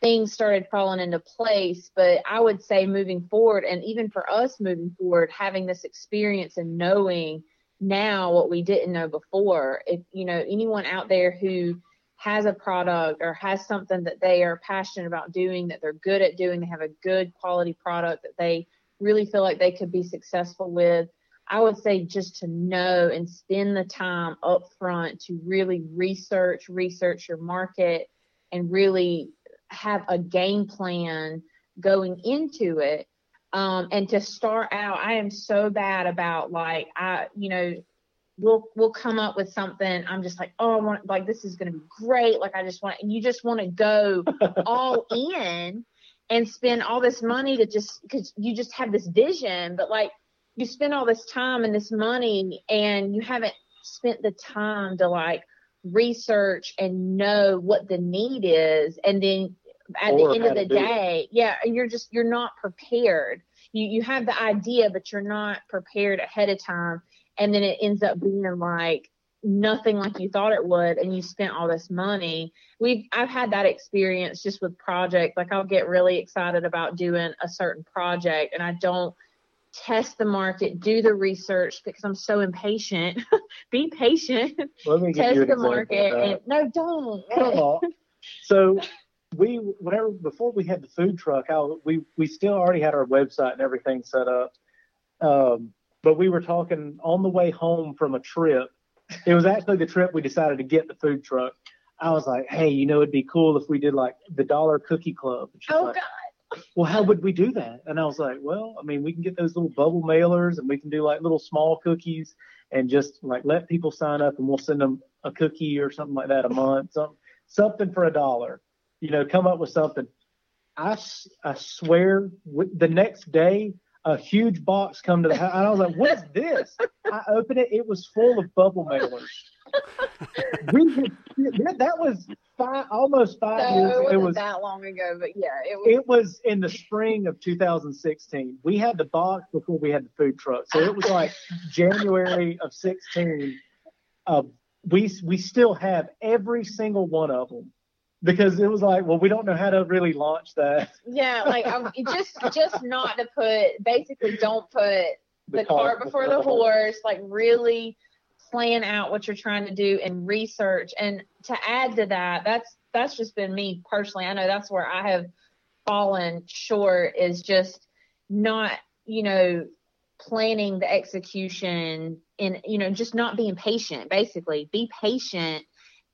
things started falling into place. But I would say moving forward and even for us moving forward, having this experience and knowing now what we didn't know before. If you know anyone out there who has a product or has something that they are passionate about doing, that they're good at doing, they have a good quality product that they really feel like they could be successful with. I would say just to know and spend the time up front to really research, research your market and really have a game plan going into it. Um, and to start out, I am so bad about like I, you know, we'll we'll come up with something. I'm just like, oh, I want like this is gonna be great. Like I just want, and you just want to go all in and spend all this money to just because you just have this vision, but like you spend all this time and this money and you haven't spent the time to like research and know what the need is and then at Or the end of the do it. day yeah you're just you're not prepared you you have the idea but you're not prepared ahead of time and then it ends up being like nothing like you thought it would and you spent all this money. We've i've had that experience just with projects. Like i'll get really excited about doing a certain project and i don't test the market do the research because i'm so impatient. Be patient. Let me test the market and no don't. Come on. So we whenever before we had the food truck, I, we we still already had our website and everything set up. Um, but we were talking on the way home from a trip. It was actually the trip we decided to get the food truck. I was like, hey, you know, it'd be cool if we did like the Dollar Cookie Club. Oh like, god well, how would we do that? And I was like, well, I mean, we can get those little bubble mailers and we can do like little small cookies and just like let people sign up and we'll send them a cookie or something like that a month, something, something for a dollar, you know, come up with something. I, I swear the next day, a huge box come to the house. And I was like, what is this? I opened it. It was full of bubble mailers. we that, that was five, almost five no, years. it It was that long ago but yeah it was it was in the spring of 2016. We had the box before we had the food truck, so it was like January of 16. Uh, we we still have every single one of them because it was like, well, we don't know how to really launch that. Yeah, like um, just just not to put basically don't put the, cart before the horse. Like really plan out what you're trying to do and research. And to add to that, that's that's just been me personally. I know that's where I have fallen short is just not you know planning the execution and you know just not being patient. Basically, be patient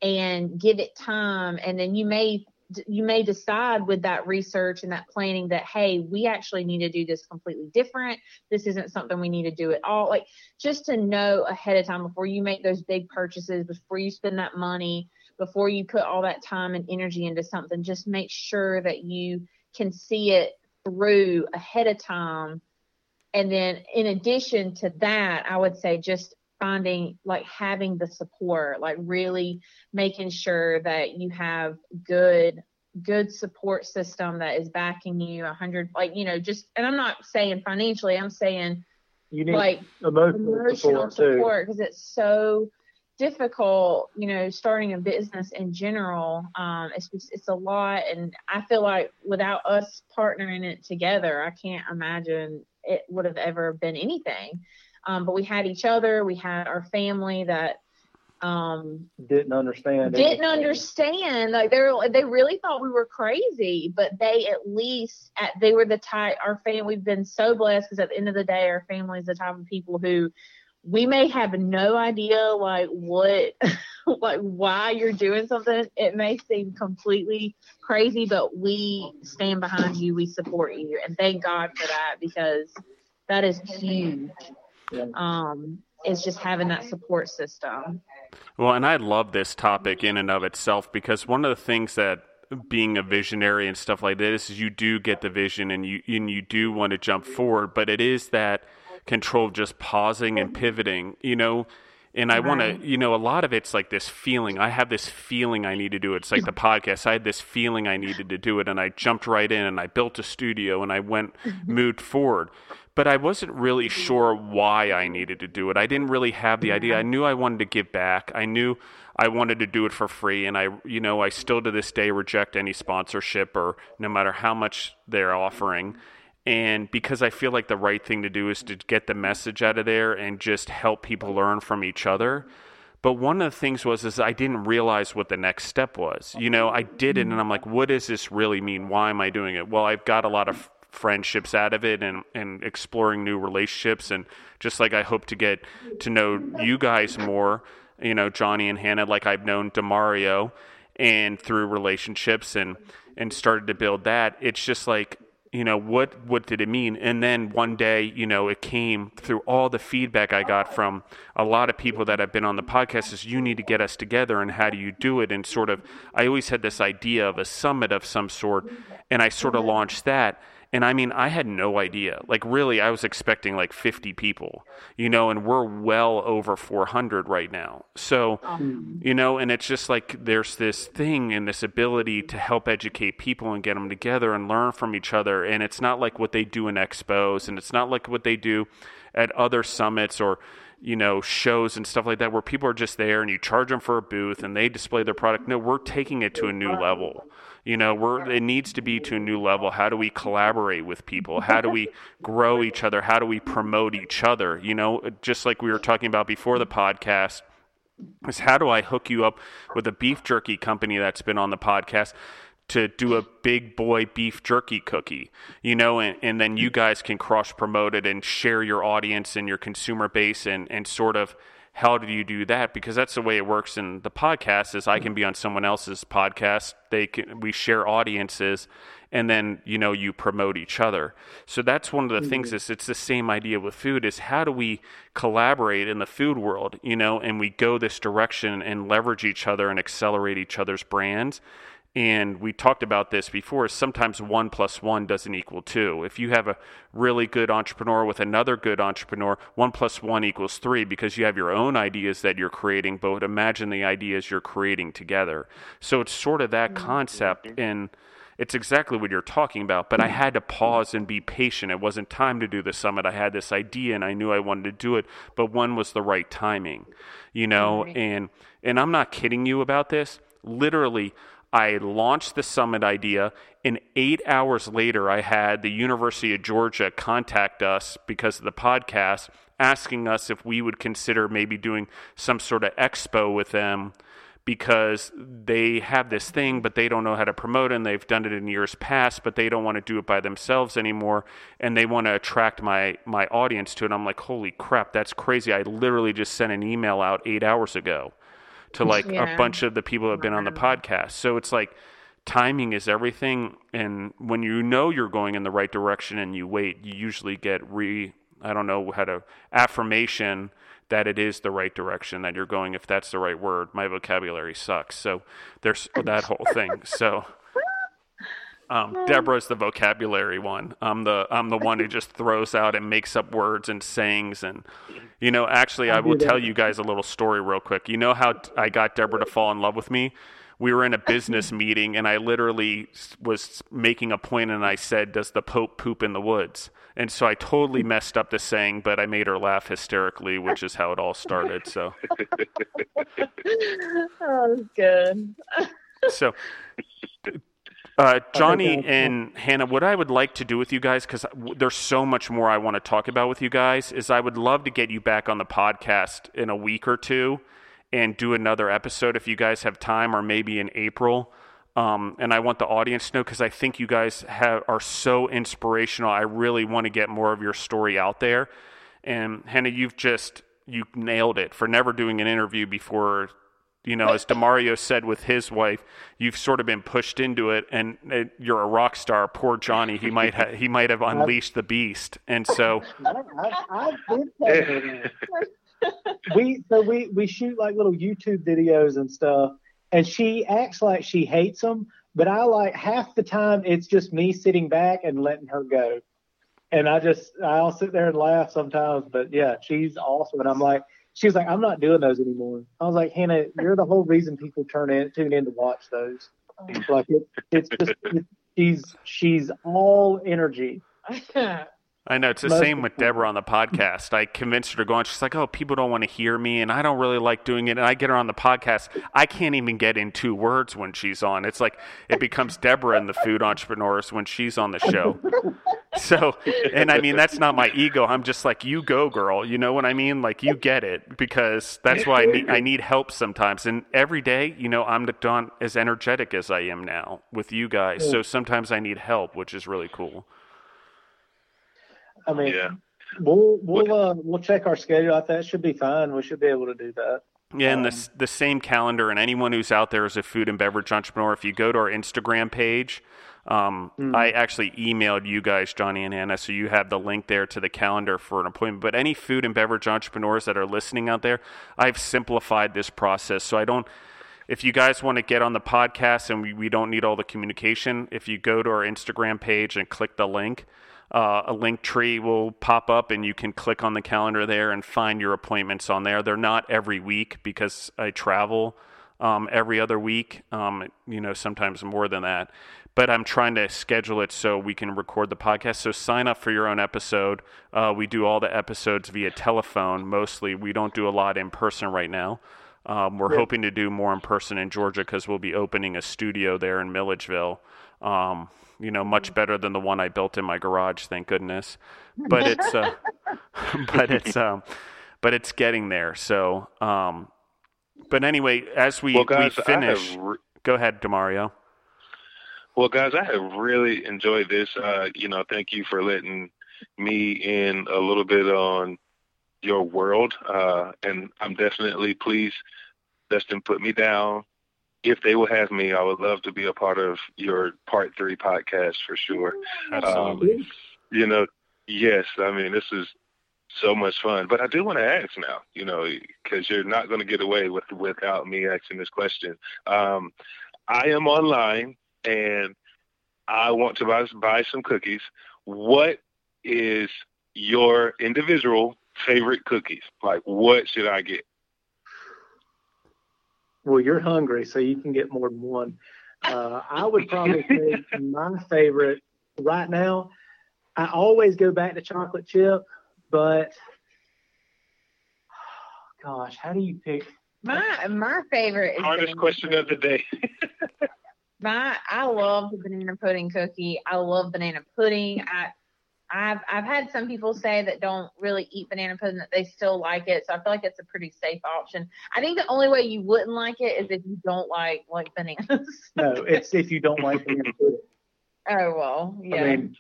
and give it time, and then you may you may decide with that research and that planning that hey we actually need to do this completely different. This isn't something we need to do at all. Like just to know ahead of time before you make those big purchases before you spend that money before you put all that time and energy into something just make sure that you can see it through ahead of time. And then in addition to that i would say just finding like having the support like really making sure that you have good good support system that is backing you a hundred like you know just and i'm not saying financially i'm saying You need like emotional, emotional support because it's so difficult you know starting a business in general um it's just, it's a lot and i feel like without us partnering it together i can't imagine it would have ever been anything um but we had each other we had our family that um, didn't understand. didn't understand. Like they were, they really thought we were crazy, but they at least at, they were the type. Our family, we've been so blessed because at the end of the day, our family is the type of people who we may have no idea like what like why you're doing something it may seem completely crazy but we stand behind you we support you and thank god for that because that is huge um is just having that support system well and i love this topic in and of itself because one of the things that being a visionary and stuff like this is you do get the vision and you and you do want to jump forward but it is that control of just pausing and pivoting, you know. And I want to, you know, a lot of it's like this feeling. I have this feeling I need to do it. It's like the podcast. I had this feeling I needed to do it, and I jumped right in and I built a studio and I went, mm-hmm. moved forward. But I wasn't really mm-hmm. sure why I needed to do it. I didn't really have the idea. I mm-hmm. knew I wanted to give back. I knew I wanted to do it for free, and I, you know, I still to this day reject any sponsorship or no matter how much they're offering and because I feel like the right thing to do is to get the message out of there and just help people learn from each other. But one of the things was is I didn't realize what the next step was. You know, I did it and I'm like, what does this really mean? Why am I doing it? Well, I've got a lot of friendships out of it and, and exploring new relationships and just like I hope to get to know you guys more, you know, Johnny and Hannah, like I've known Demario and through relationships and and started to build that. It's just like you know what what did it mean? And then one day you know it came through all the feedback i got from a lot of people that have been on the podcast is you need to get us together and how do you do it? And sort of i always had this idea of a summit of some sort and i sort of launched that and I mean, I had no idea. Like, really, I was expecting like 50 people, you know, and we're well over 400 right now. So, mm. you know, and it's just like there's this thing and this ability to help educate people and get them together and learn from each other. And it's not like what they do in expos and it's not like what they do at other summits or, you know, shows and stuff like that where people are just there and you charge them for a booth and they display their product. No, we're taking it to a new level. You know, we're it needs to be to a new level. How do we collaborate with people? How do we grow each other? How do we promote each other? You know, just like we were talking about before the podcast is how do I hook you up with a beef jerky company that's been on the podcast to do a big boy beef jerky cookie, you know, and, and then you guys can cross promote it and share your audience and your consumer base and, and sort of how do you do that? Because that's the way it works in the podcast is I can be on someone else's podcast. They can, we share audiences and then, you know, you promote each other. So that's one of the mm-hmm. things is it's the same idea with food is how do we collaborate in the food world, you know, and we go this direction and leverage each other and accelerate each other's brands and we talked about this before sometimes one plus one doesn't equal two. If you have a really good entrepreneur with another good entrepreneur one plus one equals three because you have your own ideas that you're creating but imagine the ideas you're creating together. So it's sort of that mm-hmm. concept and it's exactly what you're talking about but i had to pause and be patient. It wasn't time to do the summit. I had this idea and i knew i wanted to do it but when was the right timing you know? And and i'm not kidding you about this. Literally I launched the summit idea, and eight hours later, I had the University of Georgia contact us because of the podcast, asking us if we would consider maybe doing some sort of expo with them because they have this thing, but they don't know how to promote it, and they've done it in years past, but they don't want to do it by themselves anymore, and they want to attract my my audience to it. I'm like, holy crap, that's crazy! I literally just sent an email out eight hours ago to like yeah. a bunch of the people that have been on the podcast. So it's like timing is everything and when you know you're going in the right direction and you wait, you usually get re I don't know how to affirmation that it is the right direction that you're going if that's the right word. My vocabulary sucks. So there's that whole thing. So um, Deborah's the vocabulary one. I'm the I'm the one who just throws out and makes up words and sayings and you know. Actually, I will tell you guys a little story real quick. You know how I got Deborah to fall in love with me? We were in a business meeting and I literally was making a point and I said, "Does the Pope poop in the woods?" And so I totally messed up the saying, but I made her laugh hysterically, which is how it all started. So. oh, good. so uh, Johnny and Hannah, what I would like to do with you guys, because there's so much more I want to talk about with you guys, is I would love to get you back on the podcast in a week or two and do another episode if you guys have time, or maybe in April. Um, and I want the audience to know because I think you guys have are so inspirational. I really want to get more of your story out there. And Hannah, you've just you nailed it for never doing an interview before. You know, as Demario said with his wife, you've sort of been pushed into it, and it, you're a rock star. Poor Johnny, he might ha- he might have unleashed the beast, and so I, I, I've been telling her that. we so we we shoot like little YouTube videos and stuff, and she acts like she hates them, but I like half the time it's just me sitting back and letting her go, and I just I'll sit there and laugh sometimes, but yeah, she's awesome, and I'm like. She was like, "I'm not doing those anymore." I was like, "Hannah, you're the whole reason people turn in, tune in to watch those. Oh. Like it, it's just it, she's she's all energy. I know it's the Most same with. Deborah on the podcast. I convinced her to go on. She's like, "Oh, people don't want to hear me, and I don't really like doing it." And I get her on the podcast. I can't even get in two words when she's on. It's like it becomes Deborah and the food entrepreneurs when she's on the show. So, and I mean that's not my ego. I'm just like, "You go, girl." You know what I mean? Like you get it because that's why I need I need help sometimes. And every day, you know, I'm not as energetic as I am now with you guys. So sometimes I need help, which is really cool. I mean, Yeah. we'll we'll uh, we'll check our schedule. I think that should be fine. We should be able to do that. Yeah, and the, Um, s- the same calendar, and anyone who's out there is a food and beverage entrepreneur, if you go to our Instagram page, um, Hmm. I actually emailed you guys, Johnny and Hannah, so you have the link there to the calendar for an appointment. But any food and beverage entrepreneurs that are listening out there, I've simplified this process. So I don't, if you guys want to get on the podcast and we, we don't need all the communication, if you go to our Instagram page and click the link, uh, a Linktree will pop up and you can click on the calendar there and find your appointments on there. They're not every week because I travel um, every other week, um, you know, sometimes more than that. But I'm trying to schedule it so we can record the podcast. So sign up for your own episode. Uh, we do all the episodes via telephone mostly. We don't do a lot in person right now. Um, we're hoping to do more in person in Georgia because we'll be opening a studio there in Milledgeville. Um, you know, much better than the one I built in my garage, thank goodness. But it's, uh, but it's, um, but it's getting there. So, um, but anyway, as we, Well, guys, we finish, re- go ahead, Demario. Well, guys, I have really enjoyed this. Uh, you know, thank you for letting me in a little bit on your world. Uh, and I'm definitely pleased, Justin, put me down. If they will have me, I would love to be a part of your part three podcast for sure. Absolutely. You know, yes, I mean, this is so much fun. But I do want to ask now, you know, because you're not going to get away with without me asking this question. Um, I am online and I want to buy, buy some cookies. What is your individual favorite cookies? Like, what should I get? Well, you're hungry, so you can get more than one. Uh, I would probably say my favorite right now. I always go back to chocolate chip, but gosh, how do you pick? My my favorite is Hardest question of the day. My I love the banana pudding cookie. I love banana pudding. I I've I've had some people say that don't really eat banana pudding that they still like it. So I feel like it's a pretty safe option. I think the only way you wouldn't like it is if you don't like like bananas. No, it's if you don't like banana pudding. oh well, yeah. I mean,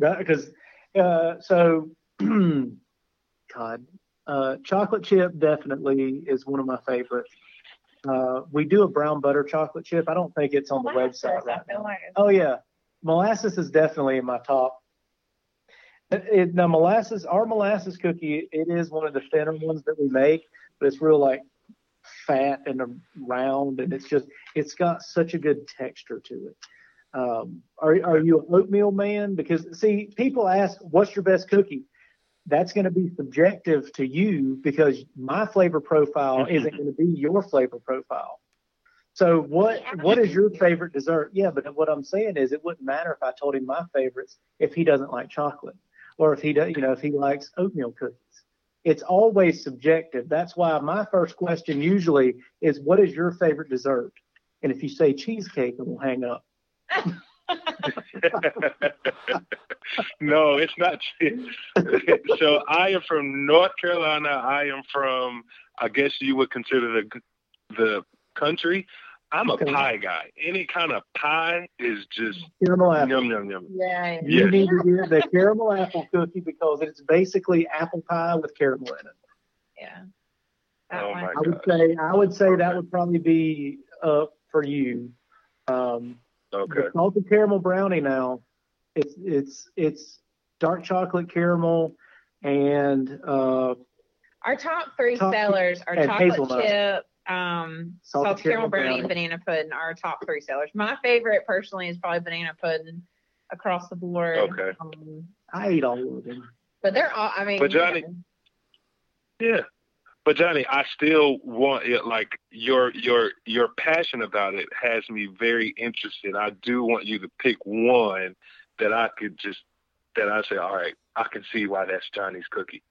because uh, so, God, uh, chocolate chip definitely is one of my favorites. Uh, we do a brown butter chocolate chip. I don't think it's on the website right now. like Oh yeah, molasses is definitely in my top. It, it- now molasses, our molasses cookie, it is one of the thinner ones that we make, but it's real like fat and round, and it's just it's got such a good texture to it. Um, are are you an oatmeal man? Because see, people ask, "What's your best cookie?" That's going to be subjective to you because my flavor profile mm-hmm. isn't going to be your flavor profile. So what what is your favorite dessert? Yeah, but what I'm saying is it wouldn't matter if I told him my favorites if he doesn't like chocolate or if he does, you know, if he likes oatmeal cookies. It's always subjective. That's why my first question usually is what is your favorite dessert? And if you say cheesecake, it will hang up. no, it's not. so I am from North Carolina. I am from I guess you would consider the the country. I'm a Okay. pie guy. Any kind of pie is just Caramel apple. yum yum yum. Yeah. You Yes. need to get the caramel apple cookie because it's basically apple pie with caramel in it. Yeah. That Oh one. my I would God. say I would say that would probably be up for you. Um, Okay. the salted caramel brownie now, it's it's it's dark chocolate caramel and uh, Our top three Top- sellers are chocolate hazelnut. chip, um, Salted salted, caramel caramel brownie, brownie. and banana pudding are our top three sellers. My favorite personally is probably banana pudding across the board. Okay. Um, I eat all of them. but they're all, I mean, But Johnny- Yeah. But Johnny, I still want it like your your your passion about it has me very interested. I do want you to pick one that I could just that I say, all right, I can see why that's Johnny's cookie.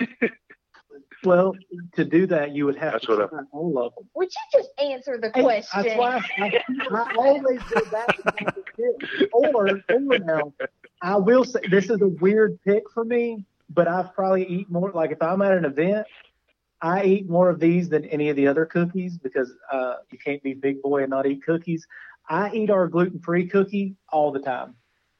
Well, to do that, you would have That's to what I- all of them. would you just answer the Hey, question? That's why I, I always do that. Or, or now, I will say this is a weird pick for me, but I've probably eat more. Like if I'm at an event, I eat more of these than any of the other cookies because uh, you can't be big boy and not eat cookies. I eat our gluten free cookie all the time.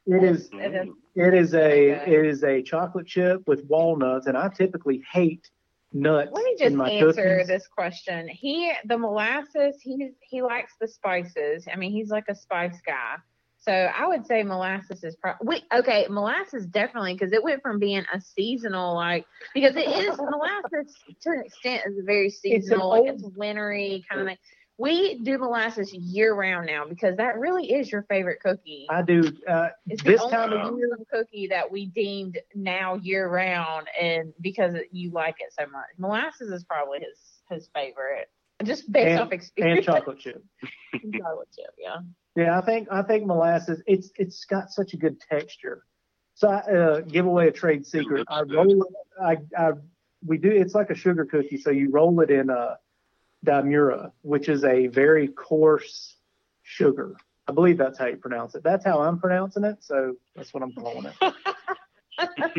It is It is- it is a Okay. it is a chocolate chip with walnuts, and I typically hate nuts Let me in just my answer cookies. this question. He, the molasses, he he likes the spices. I mean, he's like a spice guy. So I would say molasses is probably okay. Molasses definitely because it went from being a seasonal like because it is molasses to an extent is very seasonal, like it's wintry kind of thing. We do molasses year round now because that really is your favorite cookie. I do. Uh, It's the this only time of year, cookie that we deemed now year round, and because you like it so much, molasses is probably his his favorite, just based And- off experience. and chocolate chip. And chocolate chip, yeah. Yeah, I think I think molasses. It's it's got such a good texture. So I uh, give away a trade secret. I roll it. I, I we do. It's like a sugar cookie. So you roll it in a Dimura, which is a very coarse sugar. I believe that's how you pronounce it. That's how I'm pronouncing it. So that's what I'm calling it.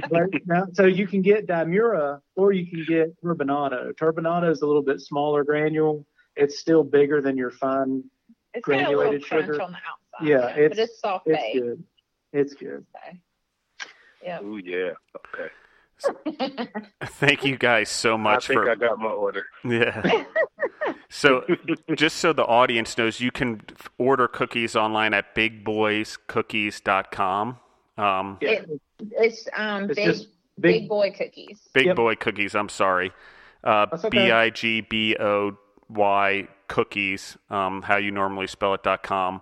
but now, so you can get Dimura or you can get turbinado. Turbinado is a little bit smaller granule. It's still bigger than your fine It's got a little Granulated crunch sugar. on the outside. Yeah, but it's- it's soft It's baked. good. It's good. So. Yeah. Oh yeah. Okay. Thank you guys so much I think for I got my order. yeah. So, just so the audience knows, you can order cookies online at bigboyscookies.com. Um, Yeah. It, it's um It's big just big big. boy cookies. Big Yep. Boy Cookies. I'm sorry. Uh, That's okay. B I G B O Y Cookies. Um, how you normally spell it. dot com.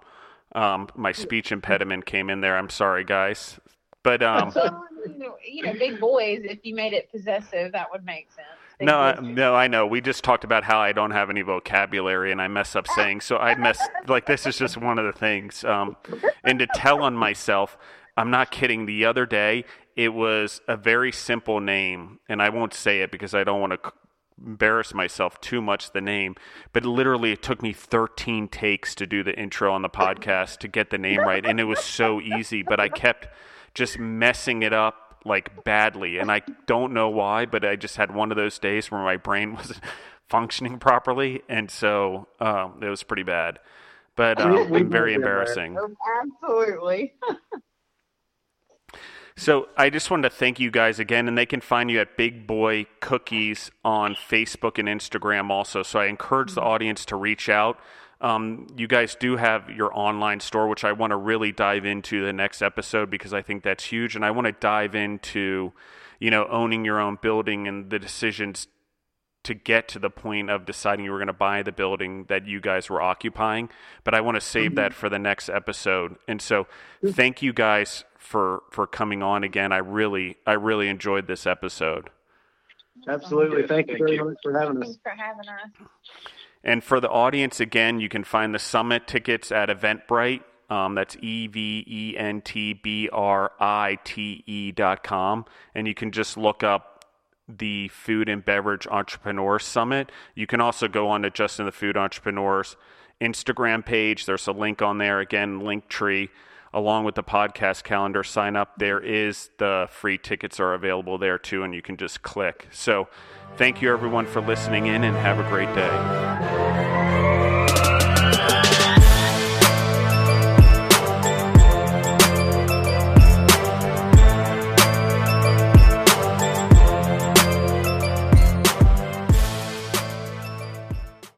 Um, my speech impediment came in there. I'm sorry, guys. But um, So, you know, you know, big boys. If you made it possessive, that would make sense. Big no, I, no, I know. We just talked about how I don't have any vocabulary and I mess up saying. So I mess like this is just one of the things. Um, and to tell on myself, I'm not kidding. The other day, it was a very simple name, and I won't say it because I don't want to embarrass myself too much. The name, but literally, it took me 13 takes to do the intro on the podcast to get the name right, and it was so easy. But I kept just messing it up like badly and i don't know why but i just had one of those days where my brain wasn't functioning properly and so um, it was pretty bad but um, very embarrassing Absolutely. so i just wanted to thank you guys again and they can find you at big boy cookies on facebook and instagram also so i encourage the audience to reach out. Um, you guys do have your online store, which I want to really dive into the next episode because I think that's huge, and I want to dive into, you know, owning your own building and the decisions to get to the point of deciding you were going to buy the building that you guys were occupying. But I want to save that for the next episode. And so, thank you guys for for coming on again. I really I really enjoyed this episode. Absolutely. Yes, thank you very you. much for having us. Thanks for having us. And for the audience, again, you can find the summit tickets at Eventbrite. Um, that's E V E N T B R I T E dot com. And you can just look up the Food and Beverage Entrepreneur Summit. You can also go on to Justin the Food Entrepreneurs Instagram page. There's a link on there. Again, Linktree. along with the podcast calendar sign up, there is the free tickets are available there too, and you can just click. So, thank you everyone for listening in, and have a great day.